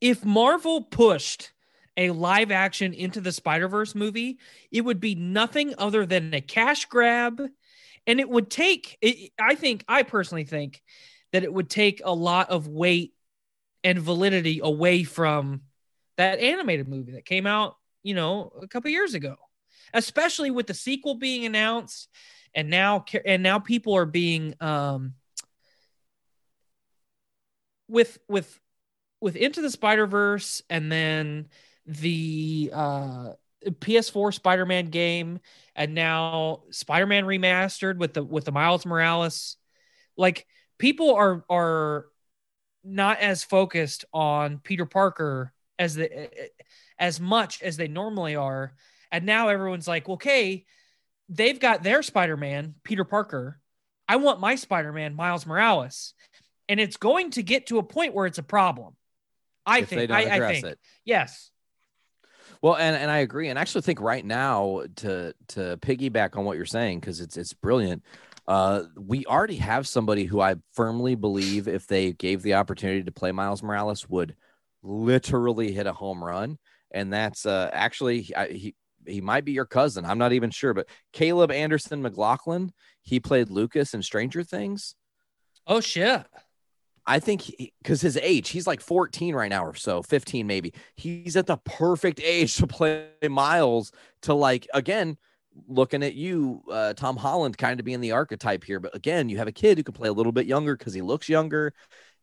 [SPEAKER 8] if Marvel pushed a live action into the Spider Verse movie, it would be nothing other than a cash grab, and it would take. It, I think I personally think that it would take a lot of weight and validity away from that animated movie that came out, you know, a couple years ago, especially with the sequel being announced, and now and now people are being um with with with Into the Spider Verse and then the uh, PS4 Spider Man game, and now Spider Man remastered with the with the Miles Morales. Like people are are not as focused on Peter Parker as the as much as they normally are, and now everyone's like, okay, they've got their Spider Man, Peter Parker. I want my Spider Man, Miles Morales and it's going to get to a point where it's a problem. I
[SPEAKER 7] if they
[SPEAKER 8] think.
[SPEAKER 7] don't
[SPEAKER 8] I, I
[SPEAKER 7] address
[SPEAKER 8] think.
[SPEAKER 7] it.
[SPEAKER 8] Yes.
[SPEAKER 7] Well, and, and I agree, and I actually think right now to to piggyback on what you're saying because it's it's brilliant. Uh, we already have somebody who I firmly believe, if they gave the opportunity to play Miles Morales, would literally hit a home run, and that's uh, actually I, he he might be your cousin. I'm not even sure, but Caleb Anderson McLaughlin. He played Lucas in Stranger Things.
[SPEAKER 8] Oh shit.
[SPEAKER 7] I think because his age, he's like 14 right now or so, 15 maybe. He's at the perfect age to play Miles. To like again, looking at you, uh, Tom Holland, kind of being the archetype here. But again, you have a kid who can play a little bit younger because he looks younger.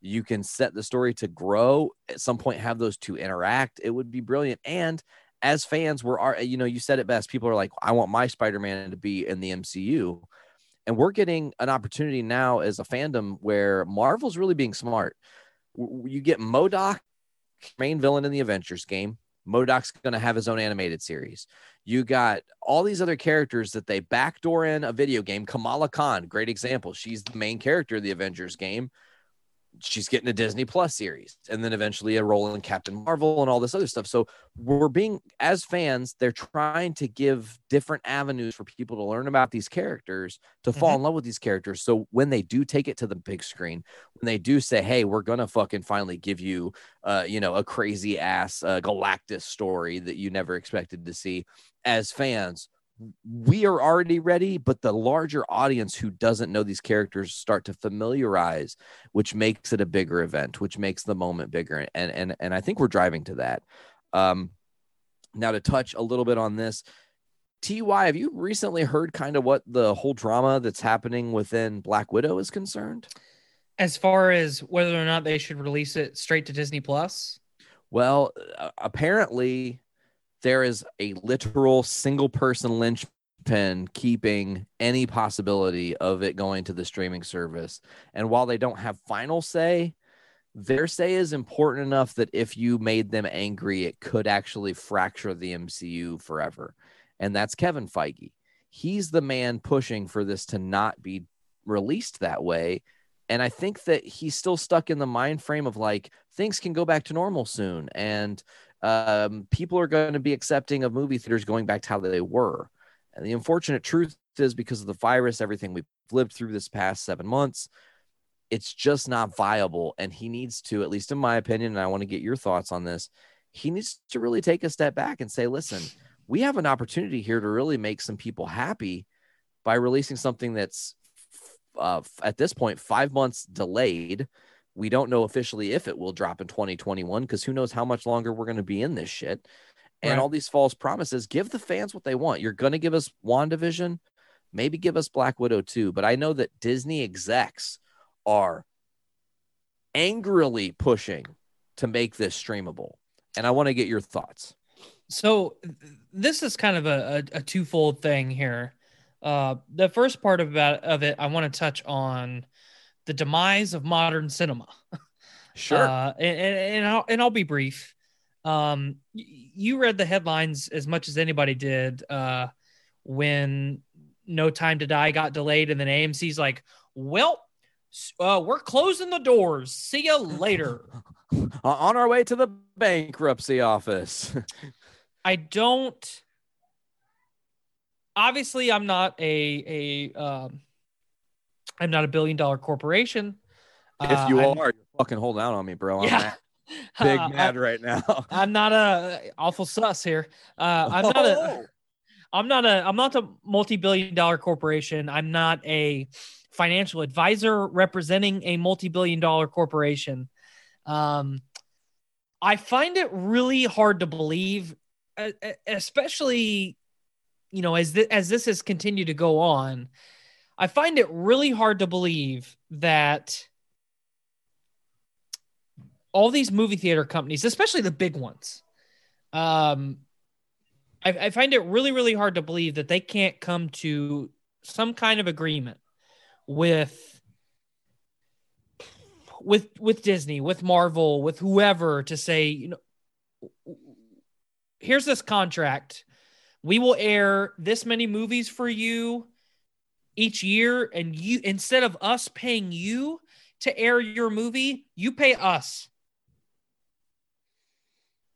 [SPEAKER 7] You can set the story to grow at some point, have those two interact. It would be brilliant. And as fans, we're, are you know, you said it best. People are like, I want my Spider Man to be in the MCU and we're getting an opportunity now as a fandom where Marvel's really being smart. You get MODOK, main villain in the Avengers game. MODOK's going to have his own animated series. You got all these other characters that they backdoor in a video game. Kamala Khan, great example. She's the main character of the Avengers game. She's getting a Disney Plus series and then eventually a role in Captain Marvel and all this other stuff. So we're being, as fans, they're trying to give different avenues for people to learn about these characters, to fall in love with these characters. So when they do take it to the big screen, when they do say, "Hey, we're gonna fucking finally give you, uh, you know, a crazy ass uh, Galactus story that you never expected to see," as fans, we are already ready. But the larger audience who doesn't know these characters start to familiarize, which makes it a bigger event, which makes the moment bigger, and and and I think we're driving to that. Um, now to touch a little bit on this. Ty, have you recently heard kind of what the whole drama that's happening within Black Widow is concerned?
[SPEAKER 8] As far as whether or not they should release it straight to Disney Plus.
[SPEAKER 7] Well, apparently there is a literal single person linchpin keeping any possibility of it going to the streaming service. And while they don't have final say, their say is important enough that if you made them angry, it could actually fracture the MCU forever. And that's Kevin Feige. He's the man pushing for this to not be released that way. And I think that he's still stuck in the mind frame of like things can go back to normal soon. And um, people are going to be accepting of movie theaters going back to how they were. And the unfortunate truth is because of the virus, everything we've lived through this past seven months, it's just not viable. And he needs to, at least in my opinion, and I want to get your thoughts on this, he needs to really take a step back and say, listen, we have an opportunity here to really make some people happy by releasing something that's uh, at this point five months delayed. We don't know officially if it will drop in 2021 because who knows how much longer we're going to be in this shit. And
[SPEAKER 8] Right.
[SPEAKER 7] all these false promises give the fans what they want. You're going to give us WandaVision, maybe give us Black Widow too. But I know that Disney execs are angrily pushing to make this streamable. And I want to get your thoughts.
[SPEAKER 8] So this is kind of a, a, a twofold thing here. Uh, the first part about of it, I want to touch on the demise of modern cinema.
[SPEAKER 7] Sure.
[SPEAKER 8] Uh, and, and, I'll and I'll be brief. Um, you read the headlines as much as anybody did. Uh, when No Time to Die got delayed, and then AMC's like, "Well, uh, we're closing the doors. See you later."
[SPEAKER 7] On our way to the bankruptcy office.
[SPEAKER 8] I don't. Obviously, I'm not a a. Um, I'm not a billion dollar corporation.
[SPEAKER 7] if you
[SPEAKER 8] Uh, I'm-
[SPEAKER 7] are, you're fucking holding out on me, bro. I'm
[SPEAKER 8] Yeah.
[SPEAKER 7] mad- big
[SPEAKER 8] Uh,
[SPEAKER 7] mad right now.
[SPEAKER 8] I'm not a awful sus here. Uh, I'm not a.
[SPEAKER 7] Oh.
[SPEAKER 8] I'm not a. I'm not a multi-billion dollar corporation. I'm not a financial advisor representing a multi-billion dollar corporation. Um, I find it really hard to believe, especially, you know, as th- as this has continued to go on. I find it really hard to believe that all these movie theater companies, especially the big ones, um, I, I find it really, really hard to believe that they can't come to some kind of agreement with with with Disney, with Marvel, with whoever to say, you know, here's this contract. We will air this many movies for you each year, and you instead of us paying you to air your movie, you pay us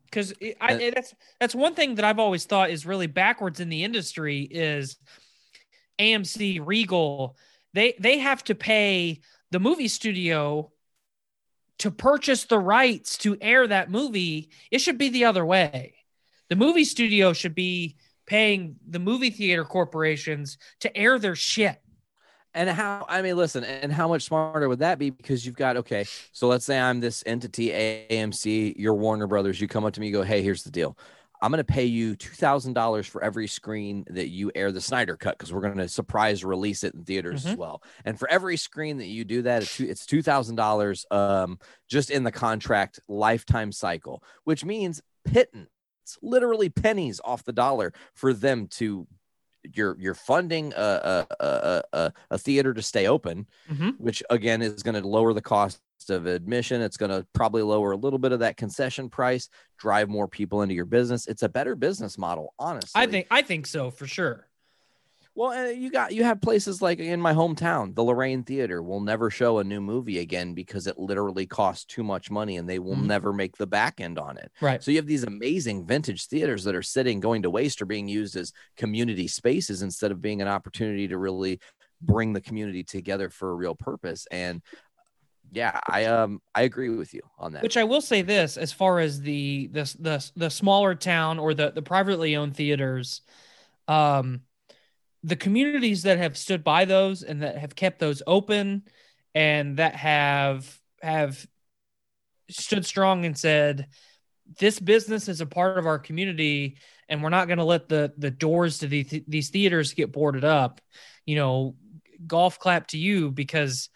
[SPEAKER 8] because
[SPEAKER 7] Uh,
[SPEAKER 8] that's that's one thing that I've always thought is really backwards in the industry is AMC Regal they they have to pay the movie studio to purchase the rights to air that movie. It should be the other way. The movie studio should be paying the movie theater corporations to air their shit.
[SPEAKER 7] And how, I mean, listen, and how much smarter would that be? Because you've got, okay, so let's say I'm this entity, AMC, you're Warner Brothers. You come up to me, you go, hey, here's the deal. I'm going to pay you $2,000 for every screen that you air the Snyder cut because we're going to surprise release it in theaters as
[SPEAKER 8] Mhm.
[SPEAKER 7] well. And for every screen that you do that, it's, it's $2,000 um, just in the contract lifetime cycle, which means pittance, literally pennies off the dollar for them to you're you're funding a a, a, a, a theater to stay open,
[SPEAKER 8] Mhm.
[SPEAKER 7] which again is going to lower the cost of admission. It's going to probably lower a little bit of that concession price, drive more people into your business. It's a better business model, honestly.
[SPEAKER 8] I think I think so for sure.
[SPEAKER 7] Well, you got you have places like in my hometown, the Lorraine Theater will never show a new movie again because it literally costs too much money and they will
[SPEAKER 8] Mhm.
[SPEAKER 7] never make the back end on it.
[SPEAKER 8] Right.
[SPEAKER 7] So you have these amazing vintage theaters that are sitting, going to waste, or being used as community spaces instead of being an opportunity to really bring the community together for a real purpose. And yeah, I um I agree with you on that.
[SPEAKER 8] Which I will say this, as far as the the the, the smaller town or the the privately owned theaters, um, the communities that have stood by those and that have kept those open and that have have stood strong and said this business is a part of our community and we're not going to let the the doors to these these theaters get boarded up. You know golf clap to you because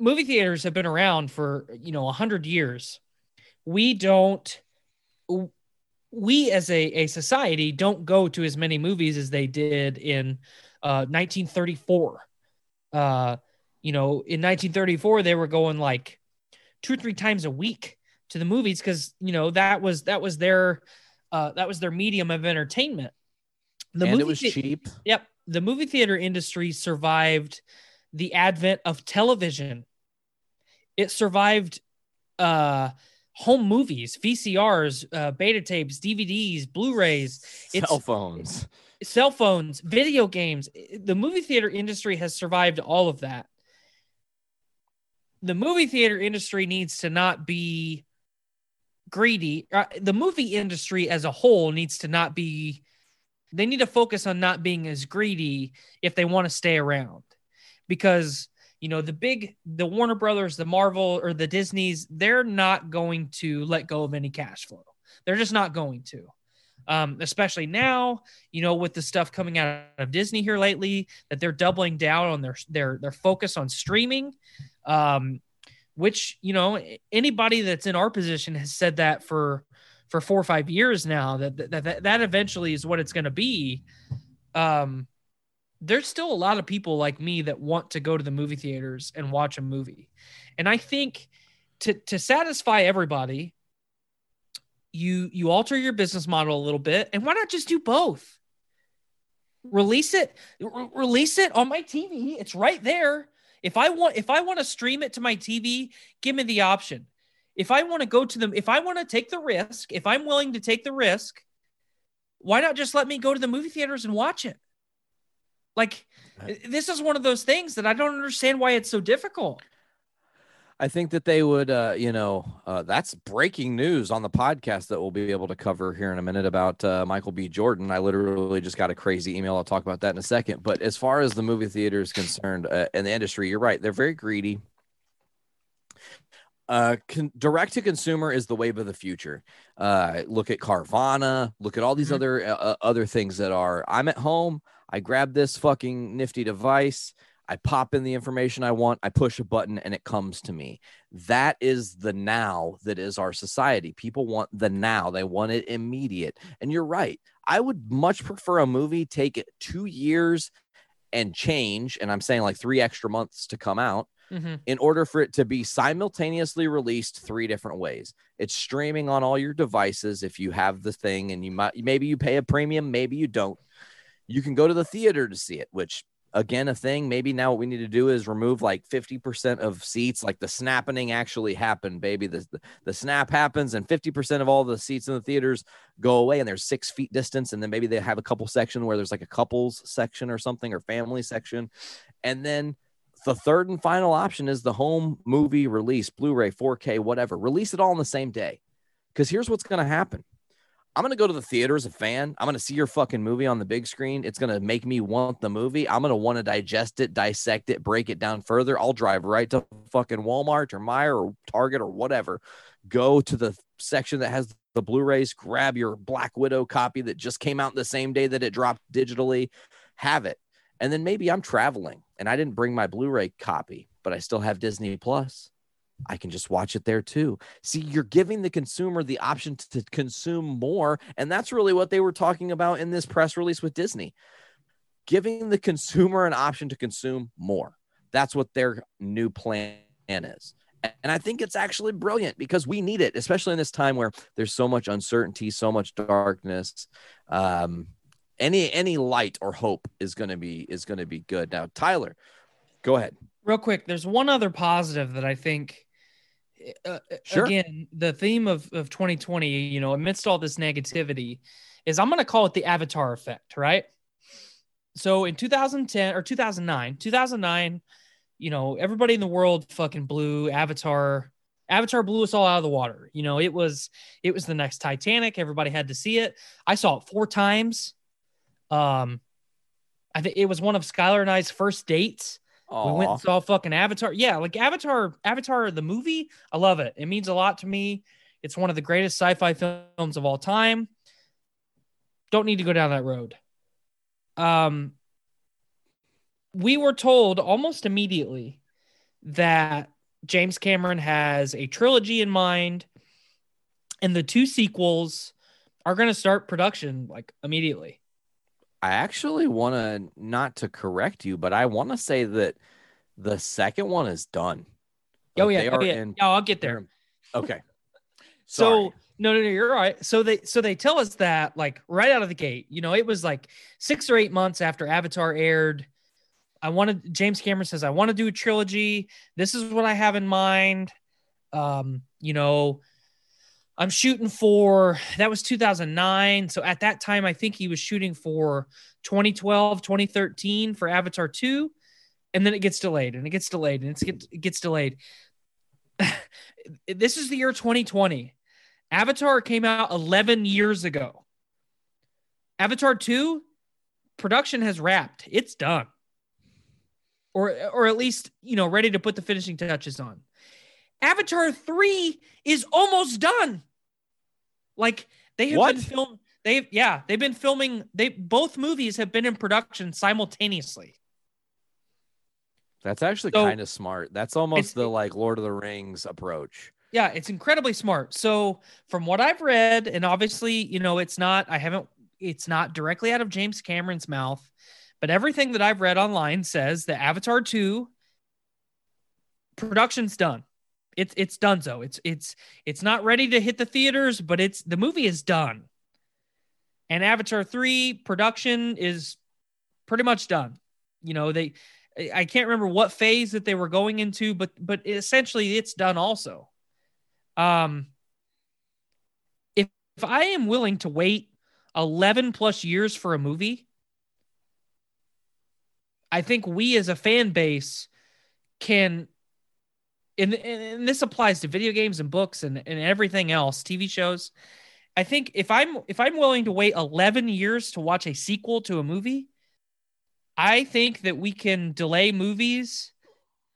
[SPEAKER 8] movie theaters have been around for you know 100 years. We don't we as a, a society don't go to as many movies as they did in uh, 1934 uh, you know in 1934 they were going like two or three times a week to the movies because you know that was that was their uh, that was their medium of entertainment the
[SPEAKER 7] and
[SPEAKER 8] movie
[SPEAKER 7] it was cheap.
[SPEAKER 8] Yep. The movie theater industry survived the advent of television. It survived uh, home movies, VCRs, uh, beta tapes, DVDs, Blu rays, it's-
[SPEAKER 7] Cell phones.
[SPEAKER 8] cell phones, video games. The movie theater industry has survived all of that. The movie theater industry needs to not be greedy. Uh, the movie industry as a whole needs to not be, they need to focus on not being as greedy if they want to stay around. Because, you know, the big, the Warner Brothers, the Marvel, or the Disneys, they're not going to let go of any cash flow. They're just not going to um, especially now, you know, with the stuff coming out of Disney here lately, that they're doubling down on their their their focus on streaming, um, which you know anybody that's in our position has said that for for four or five years now that that that, that eventually is what it's going to be. Um, there's still a lot of people like me that want to go to the movie theaters and watch a movie. And I think to to satisfy everybody, you you alter your business model a little bit and why not just do both? Release it re- release it on my TV. It's right there. If I want if I want to stream it to my TV, give me the option. If I want to go to them, if I want to take the risk, if I'm willing to take the risk, why not just let me go to the movie theaters and watch it? Like this is one of those things that I don't understand why it's so difficult.
[SPEAKER 7] I think that they would, uh, you know, uh, that's breaking news on the podcast that we'll be able to cover here in a minute about uh, Michael B. Jordan. I literally just got a crazy email. I'll talk about that in a second. But as far as the movie theater is concerned uh, in the industry, you're right. They're very greedy. Uh, con- direct to consumer is the wave of the future. Uh, look at Carvana. Look at all these
[SPEAKER 8] Mhm.
[SPEAKER 7] other uh, other things that are. I'm at home. I grab this fucking nifty device. I pop in the information I want, I push a button, and it comes to me. That is the now that is our society. People want the now, they want it immediate. And you're right. I would much prefer a movie take it two years and change, and I'm saying like three extra months to come out
[SPEAKER 8] Mm-hmm.
[SPEAKER 7] in order for it to be simultaneously released three different ways. It's streaming on all your devices if you have the thing and you might maybe you pay a premium, maybe you don't. You can go to the theater to see it, which again a thing maybe now what we need to do is remove like 50% of seats like the snapping actually happened baby the, the, the snap happens and 50% of all the seats in the theaters go away and there's six feet distance and then maybe they have a couple section where there's like a couples section or something or family section and then the third and final option is the home movie release, Blu-ray, 4K, whatever. Release it all on the same day. Because here's what's going to happen. I'm to go to the theater as a fan. I'm to see your fucking movie on the big screen. It's to make me want the movie. I'm to want to digest it, dissect it, break it down further. I'll drive right to fucking Walmart or Meijer or Target or whatever. Go to the section that has the Blu-rays, grab your Black Widow copy that just came out the same day that it dropped digitally, have it. And then maybe I'm traveling and I didn't bring my Blu-ray copy, but I still have Disney Plus. I can just watch it there too. See, you're giving the consumer the option to consume more. And that's really what they were talking about in this press release with Disney giving the consumer an option to consume more. That's what their new plan is. And I think it's actually brilliant because we need it, especially in this time where there's so much uncertainty, so much darkness. Um, any any light or hope is going to be is going to be good. Now, Tyler, go ahead.
[SPEAKER 8] Real quick, there's one other positive that I think. Uh,
[SPEAKER 7] Sure.
[SPEAKER 8] Again, the theme of of 2020, you know, amidst all this negativity, is I'm going to call it the Avatar effect, right? So in 2010 or 2009, 2009, you know, everybody in the world fucking blew Avatar. Avatar blew us all out of the water. You know, it was it was the next Titanic. Everybody had to see it. I saw it four times. Um, I think it was one of Skylar and I's first dates. We went and saw fucking Avatar. Yeah, like Avatar, Avatar the movie. I love it. It means a lot to me. It's one of the greatest sci-fi films of all time. Don't need to go down that road. Um, we were told almost immediately that James Cameron has a trilogy in mind, and the two sequels are going to start production like immediately.
[SPEAKER 7] I actually want to not to correct you, but I want to say that the second one is done.
[SPEAKER 8] Oh
[SPEAKER 7] Like,
[SPEAKER 8] yeah,
[SPEAKER 7] they
[SPEAKER 8] oh,
[SPEAKER 7] are
[SPEAKER 8] yeah.
[SPEAKER 7] in-
[SPEAKER 8] yeah, I'll get there.
[SPEAKER 7] Okay.
[SPEAKER 8] So no, no, no, you're right. So they so they tell us that like right out of the gate, you know, it was like six or eight months after Avatar aired. I wanted James Cameron says I want to do a trilogy. This is what I have in mind. Um, you know, I'm shooting for that was 2009. So at that time, I think he was shooting for 2012, 2013 for Avatar 2. And then it gets delayed and it gets delayed and it gets delayed. this is the year 2020. Avatar came out 11 years ago. Avatar 2 production has wrapped. It's done. Or or at least, you know, ready to put the finishing touches on. Avatar 3 is almost done. Like they have
[SPEAKER 7] What?
[SPEAKER 8] been filmed they yeah, they've been filming they both movies have been in production simultaneously.
[SPEAKER 7] That's actually
[SPEAKER 8] So-
[SPEAKER 7] kind of smart. That's almost the like Lord of the Rings approach.
[SPEAKER 8] Yeah, it's incredibly smart. So, from what I've read, and obviously, you know, it's not, I haven't, it's not directly out of James Cameron's mouth, But everything that I've read online says that Avatar 2 production's done. It's it's done so. It's it's it's not ready to hit the theaters, but it's the movie is done. And Avatar 3 production is pretty much done. You know, they I can't remember what phase that they were going into, but but essentially it's done also. Um if if I am willing to wait 11 plus years for a movie, I think we as a fan base can and, and this applies to video games and books and, and everything else, TV shows. I think if I'm if I'm willing to wait 11 years to watch a sequel to a movie, I think that we can delay movies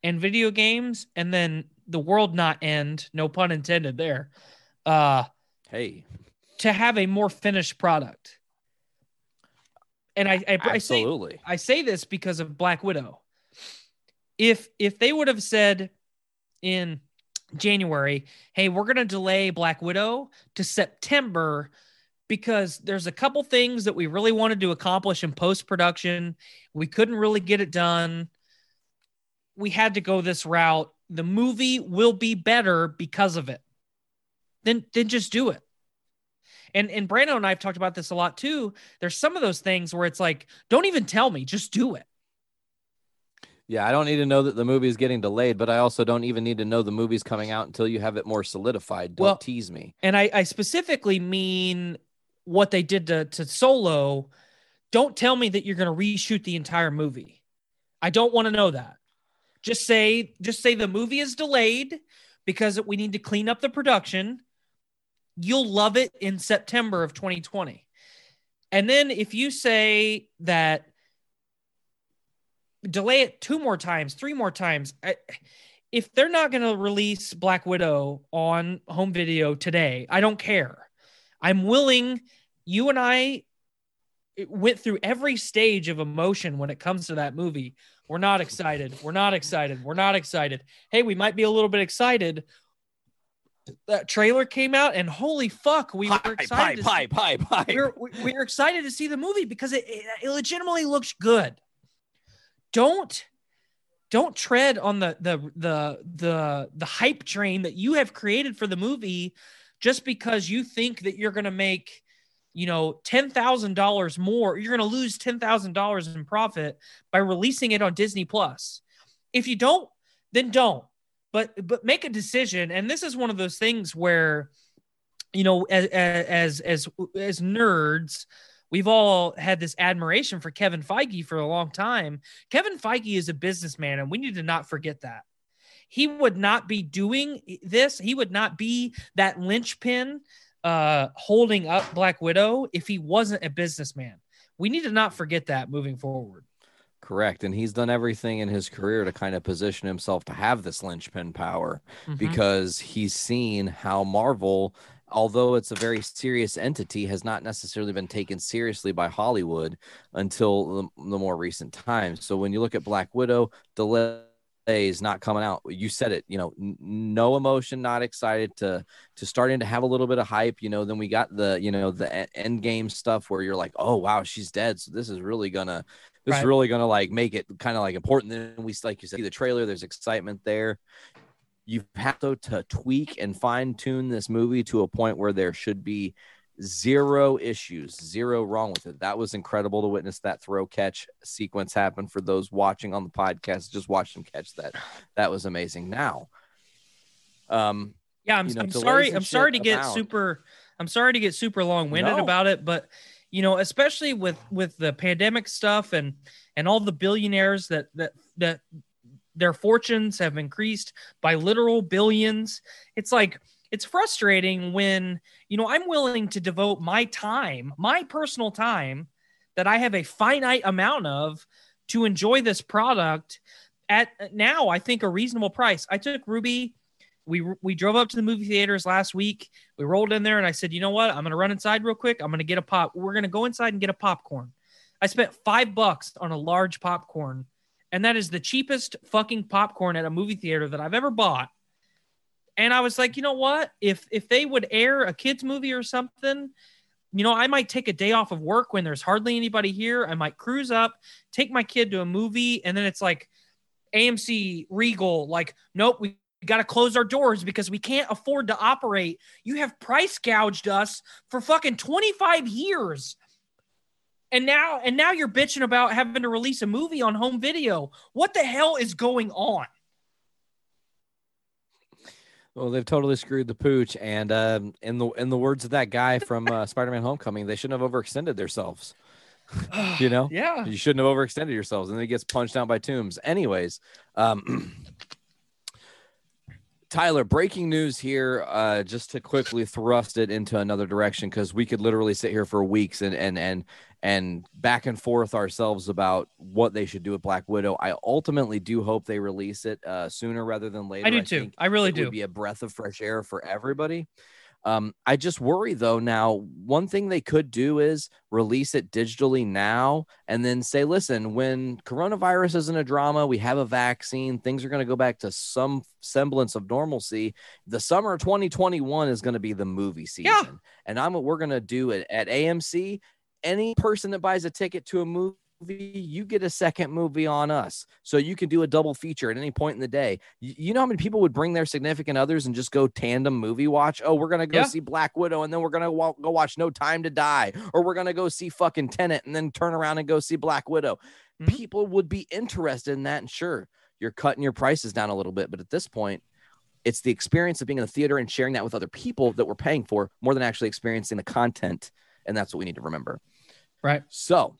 [SPEAKER 8] and video games and then the world not end, no pun intended there. Uh
[SPEAKER 7] hey,
[SPEAKER 8] to have a more finished product. And I I,
[SPEAKER 7] absolutely
[SPEAKER 8] I say, I say this because of Black Widow. If if they would have said in January, hey, we're going to delay Black Widow to September because there's a couple things that we really wanted to accomplish in post production. We couldn't really get it done. We had to go this route. The movie will be better because of it. Then, then just do it. And and Brando and I have talked about this a lot too. There's some of those things where it's like, don't even tell me, just do it.
[SPEAKER 7] Yeah, I don't need to know that the movie is getting delayed, but I also don't even need to know the movie's coming out until you have it more solidified. Don't well, tease me.
[SPEAKER 8] And I, I specifically mean what they did to, to Solo. Don't tell me that you're going to reshoot the entire movie. I don't want to know that. Just say, just say the movie is delayed because we need to clean up the production. You'll love it in September of 2020. And then if you say that delay it two more times, three more times. I, if they're not going to release Black Widow on home video today, I don't care. I'm willing. You and I went through every stage of emotion when it comes to that movie. We're not excited. We're not excited. We're not excited. Hey, we might be a little bit excited. That trailer came out, and holy fuck, we were excited.
[SPEAKER 7] Pie, pie, pie, pie.
[SPEAKER 8] We were, we were excited to see the movie because it, it, it legitimately looks good don't don't tread on the the the the the hype train that you have created for the movie just because you think that you're going to make you know $10,000 more. You're going to lose $10,000 in profit by releasing it on Disney Plus. If you don't then don't. But but make a decision. And this is one of those things where you know as as as as nerds we've all had this admiration for Kevin Feige for a long time. Kevin Feige is a businessman, and we need to not forget that. He would not be doing this. He would not be that linchpin uh, holding up Black Widow if he wasn't a businessman. We need to not forget that moving forward.
[SPEAKER 7] Correct. And he's done everything in his career to kind of position himself to have this linchpin power mm-hmm. because he's seen how Marvel although it's a very serious entity, has not necessarily been taken seriously by Hollywood until the, the more recent times. So when you look at Black Widow, delays not coming out. You said it, you know, n- no emotion, not excited to to starting to have a little bit of hype. You know, then we got the you know the end game stuff where you're like, oh wow, she's dead. So this is really gonna this right. is really gonna like make it kind of like important. Then we like you said, the trailer. There's excitement there you have to, to tweak and fine tune this movie to a point where there should be zero issues, zero wrong with it. That was incredible to witness that throw catch sequence happen for those watching on the podcast. Just watch them catch that. That was amazing. Now, um,
[SPEAKER 8] yeah, I'm, you know, I'm sorry. I'm sorry to get super. I'm sorry to get super long winded no. about it, but you know, especially with with the pandemic stuff and and all the billionaires that that that their fortunes have increased by literal billions. It's like it's frustrating when, you know, I'm willing to devote my time, my personal time that I have a finite amount of to enjoy this product at now I think a reasonable price. I took Ruby we we drove up to the movie theaters last week. We rolled in there and I said, "You know what? I'm going to run inside real quick. I'm going to get a pop. We're going to go inside and get a popcorn." I spent 5 bucks on a large popcorn and that is the cheapest fucking popcorn at a movie theater that I've ever bought. And I was like, you know what? If if they would air a kids movie or something, you know, I might take a day off of work when there's hardly anybody here. I might cruise up, take my kid to a movie, and then it's like AMC Regal, like, nope, we got to close our doors because we can't afford to operate. You have price gouged us for fucking 25 years. And now and now you're bitching about having to release a movie on home video. What the hell is going on?
[SPEAKER 7] Well, they've totally screwed the pooch, and um, in the in the words of that guy from uh, Spider-Man: Homecoming, they shouldn't have overextended themselves. you know,
[SPEAKER 8] yeah,
[SPEAKER 7] you shouldn't have overextended yourselves, and then he gets punched out by Toomes. Anyways, um, Tyler, breaking news here, uh, just to quickly thrust it into another direction, because we could literally sit here for weeks and and and and back and forth ourselves about what they should do with Black Widow. I ultimately do hope they release it uh, sooner rather than later.
[SPEAKER 8] I do too. I really do.
[SPEAKER 7] Would be a breath of fresh air for everybody. Um, I just worry though. Now, one thing they could do is release it digitally now and then say, listen, when coronavirus isn't a drama, we have a vaccine, things are going to go back to some semblance of normalcy. The summer of 2021 is going to be the movie season.
[SPEAKER 8] Yeah.
[SPEAKER 7] And I'm we're going to do it at AMC. Any person that buys a ticket to a movie you get a second movie on us. So you can do a double feature at any point in the day. You, you know how many people would bring their significant others and just go tandem movie watch? Oh, we're going to go
[SPEAKER 8] Yeah.
[SPEAKER 7] see Black Widow and then we're going to wa- go watch No Time to Die. Or we're going to go see fucking Tenet and then turn around and go see Black Widow.
[SPEAKER 8] Mhm.
[SPEAKER 7] People would be interested in that. And sure, you're cutting your prices down a little bit. But at this point, it's the experience of being in the theater and sharing that with other people that we're paying for more than actually experiencing the content. And that's what we need to remember.
[SPEAKER 8] Right.
[SPEAKER 7] So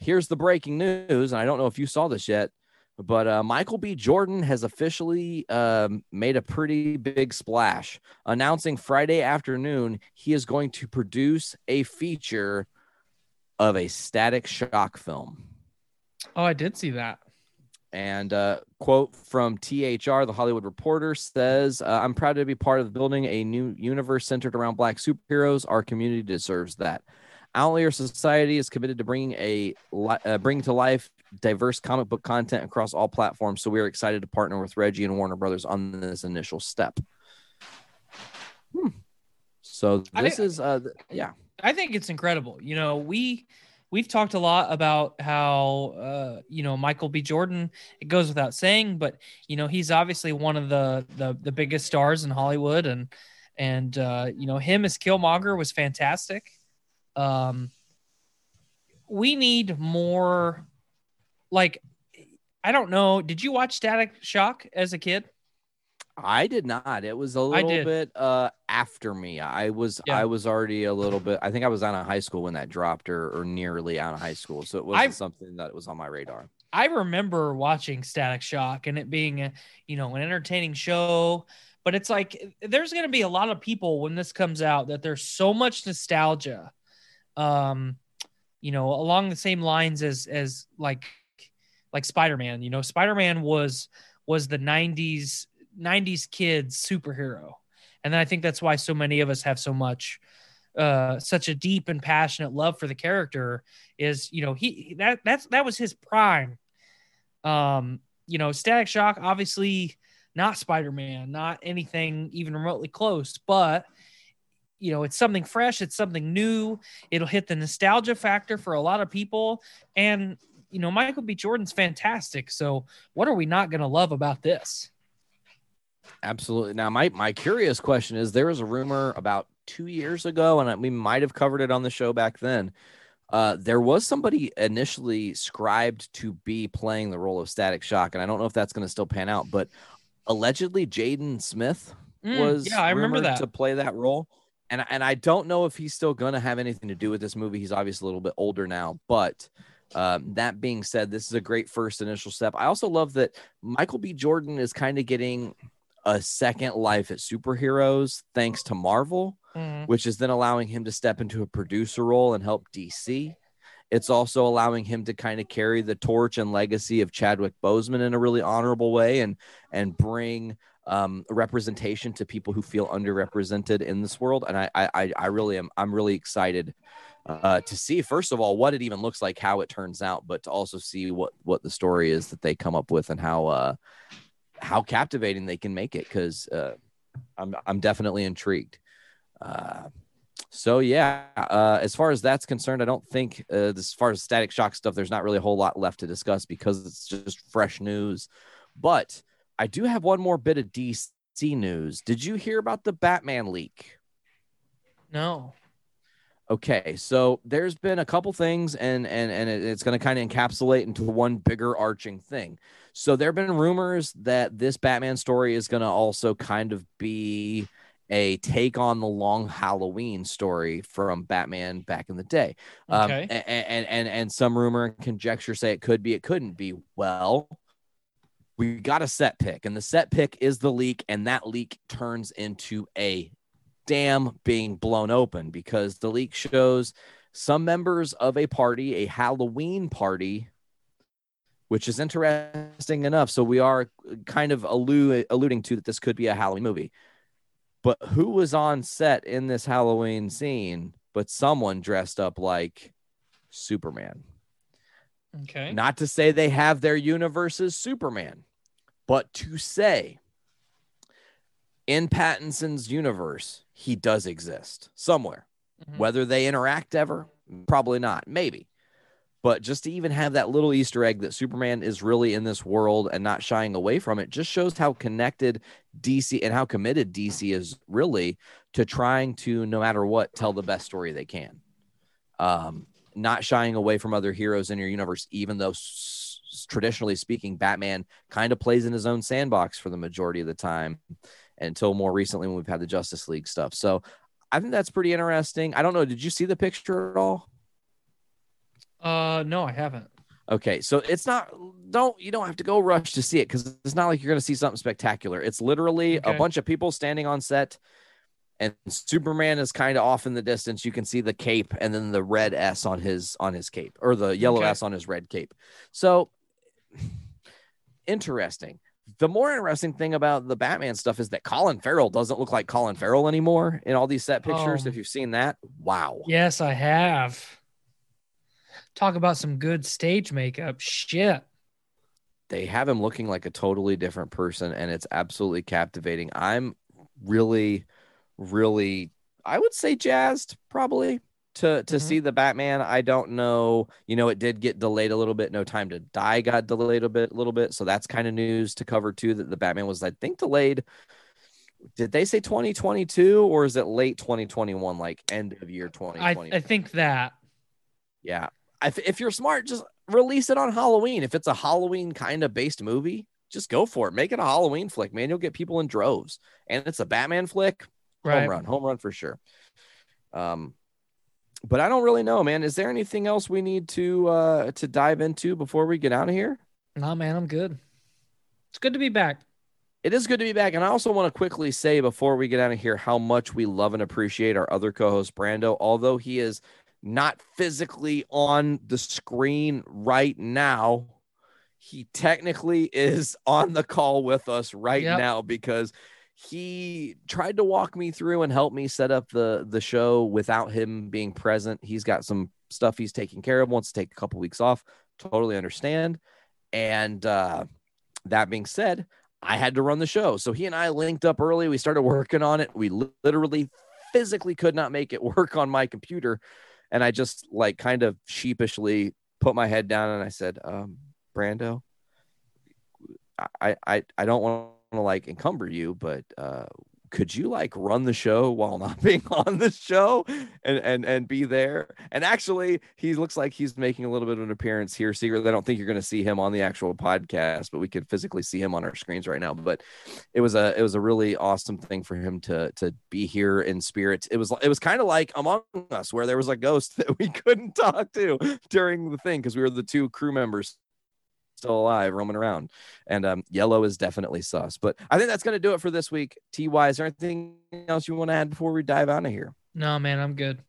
[SPEAKER 7] here's the breaking news. And I don't know if you saw this yet, but uh, Michael B. Jordan has officially um, made a pretty big splash, announcing Friday afternoon he is going to produce a feature of a static shock film.
[SPEAKER 8] Oh, I did see that.
[SPEAKER 7] And uh, quote from THR, the Hollywood Reporter says, uh, "I'm proud to be part of building a new universe centered around Black superheroes. Our community deserves that. Outlier Society is committed to bringing a uh, bringing to life diverse comic book content across all platforms. So we are excited to partner with Reggie and Warner Brothers on this initial step. Hmm. So this is, uh, yeah,
[SPEAKER 8] I think it's incredible. You know, we we've talked a lot about how uh, you know Michael B. Jordan. It goes without saying, but you know he's obviously one of the the, the biggest stars in Hollywood, and and uh, you know him as Killmonger was fantastic. Um, we need more. Like, I don't know. Did you watch Static Shock as a kid?
[SPEAKER 7] I did not. It was a little bit uh after me. I was
[SPEAKER 8] Yeah.
[SPEAKER 7] I was already a little bit I think I was out of high school when that dropped or, or nearly out of high school. So it wasn't
[SPEAKER 8] I've-
[SPEAKER 7] something that was on my radar.
[SPEAKER 8] I remember watching Static Shock and it being a, you know, an entertaining show, but it's like there's going to be a lot of people when this comes out that there's so much nostalgia. Um, you know, along the same lines as as like like Spider-Man, you know, Spider-Man was was the 90s 90s kids superhero. And then I think that's why so many of us have so much uh such a deep and passionate love for the character is you know he that that's that was his prime um you know static shock obviously not spider-man not anything even remotely close but you know it's something fresh it's something new it'll hit the nostalgia factor for a lot of people and you know michael b jordan's fantastic so what are we not going to love about this
[SPEAKER 7] Absolutely. Now my my curious question is there was a rumor about 2 years ago and we might have covered it on the show back then. Uh, there was somebody initially scribed to be playing the role of Static Shock, and I don't know if that's going to still pan out, but allegedly Jaden Smith
[SPEAKER 8] Mm,
[SPEAKER 7] was
[SPEAKER 8] yeah i remember that
[SPEAKER 7] to play that role. And and I don't know if he's still going to have anything to do with this movie. He's obviously a little bit older now, but um, that being said, this is a great first initial step. I also love that Michael B. Jordan is kind of getting a second life at superheroes thanks to Marvel,
[SPEAKER 8] Mhm.
[SPEAKER 7] which is then allowing him to step into a producer role and help DC. It's also allowing him to kind of carry the torch and legacy of Chadwick Boseman in a really honorable way and and bring um, representation to people who feel underrepresented in this world. And I, I, I really am, I'm really excited uh, to see, first of all, what it even looks like, how it turns out, but to also see what, what the story is that they come up with and how, uh, how captivating they can make it. Cause uh, I'm, I'm definitely intrigued. Uh, so yeah, uh, as far as that's concerned, I don't think uh, as far as static shock stuff, there's not really a whole lot left to discuss because it's just fresh news. But I do have one more bit of DC news. Did you hear about the Batman leak?
[SPEAKER 8] No.
[SPEAKER 7] Okay, so there's been a couple things, and and and it's going to kind of encapsulate into one bigger arching thing. So there have been rumors that this Batman story is going to also kind of be a take on the long Halloween story from Batman back in the day.
[SPEAKER 8] Okay.
[SPEAKER 7] Um, and, and and and some rumor and conjecture say it could be, it couldn't be. Well, we got a set pick, and the set pick is the leak, and that leak turns into a dam being blown open because the leak shows some members of a party, a Halloween party, which is interesting enough. So we are kind of allu- alluding to that this could be a Halloween movie. But who was on set in this Halloween scene? But someone dressed up like Superman.
[SPEAKER 8] Okay.
[SPEAKER 7] Not to say they have their universe as Superman, but to say in Pattinson's universe, he does exist somewhere.
[SPEAKER 8] Mhm.
[SPEAKER 7] Whether they interact ever, probably not, maybe. But just to even have that little Easter egg that Superman is really in this world and not shying away from it just shows how connected DC and how committed DC is really to trying to, no matter what, tell the best story they can. Um, not shying away from other heroes in your universe, even though traditionally speaking, Batman kind of plays in his own sandbox for the majority of the time until more recently when we've had the Justice League stuff. So I think that's pretty interesting. I don't know. Did you see the picture at all?
[SPEAKER 8] Uh, no, I haven't.
[SPEAKER 7] Okay, so it's not don't you don't have to go rush to see it because it's not like you're gonna see something spectacular. It's literally a bunch of people standing on set, and Superman is kind of off in the distance. You can see the cape and then the red S on his on his cape or the yellow
[SPEAKER 8] Okay.
[SPEAKER 7] S on his red cape. So interesting. The more interesting thing about the Batman stuff is that Colin Farrell doesn't look like Colin Farrell anymore in all these set pictures.
[SPEAKER 8] Oh.
[SPEAKER 7] If you've seen that, wow.
[SPEAKER 8] Yes, I have. Talk about some good stage makeup. Shit.
[SPEAKER 7] they have him looking like a totally different person and it's absolutely captivating i'm really really i would say jazzed probably to to
[SPEAKER 8] Mhm.
[SPEAKER 7] see the batman i don't know you know it did get delayed a little bit no time to die got delayed a bit a little bit so that's kind of news to cover too that the batman was i think delayed did they say 2022 or is it late 2021 like end of year
[SPEAKER 8] I,
[SPEAKER 7] 2020
[SPEAKER 8] I think that.
[SPEAKER 7] yeah. If, if you're smart, just release it on Halloween. If it's a Halloween kind of based movie, just go for it. Make it a Halloween flick, man. You'll get people in droves. And it's a Batman flick.
[SPEAKER 8] Right.
[SPEAKER 7] Home run. Home run for sure. Um, but I don't really know, man. Is there anything else we need to uh to dive into before we get out of here?
[SPEAKER 8] Nah, man, I'm good. It's good to be back.
[SPEAKER 7] It is good to be back. And I also want to quickly say before we get out of here how much we love and appreciate our other co host, Brando. Although he is not physically on the screen right now, he technically is on the call with us right
[SPEAKER 8] Yep.
[SPEAKER 7] now because he tried to walk me through and help me set up the the show without him being present. He's got some stuff he's taking care of, wants to take a couple weeks off. Totally understand. And uh that being said, I had to run the show. So he and I linked up early. We started working on it. We literally physically could not make it work on my computer. And I just like kind of sheepishly put my head down and I said, um, Brando, I, I, I don't want to like encumber you, but uh, could you like run the show while not being on the show and and and be there? And actually he looks like he's making a little bit of an appearance here secretly. I don't think you're going to see him on the actual podcast but we can physically see him on our screens right now. But it was a it was a really awesome thing for him to to be here in spirit. It was it was kind of like among us where there was a ghost that we couldn't talk to during the thing because we were the two crew members still alive roaming around. And um yellow is definitely sus. But i think that's going to do it for this week. Ty is there anything else you want to add before we dive out of here?
[SPEAKER 8] No, man, I'm good.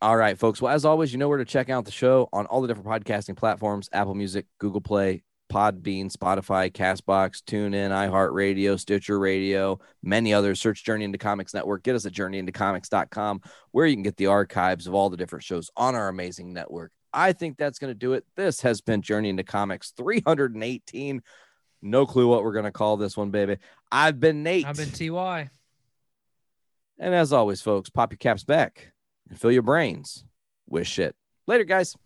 [SPEAKER 7] all right folks. Well as always you know where to check out the show on all the different podcasting platforms apple music google play podbean spotify castbox tunein iheartradio stitcher radio many others. Search journey into comics network. Get us at journeyintocomics.com where you can get the archives of all the different shows on our amazing network i think that's going to do it this has been journey into comics 318 no clue what we're going to call this one baby i've been nate
[SPEAKER 8] I've been TY.
[SPEAKER 7] And as always, folks, pop your caps back and fill your brains with shit. Later, guys.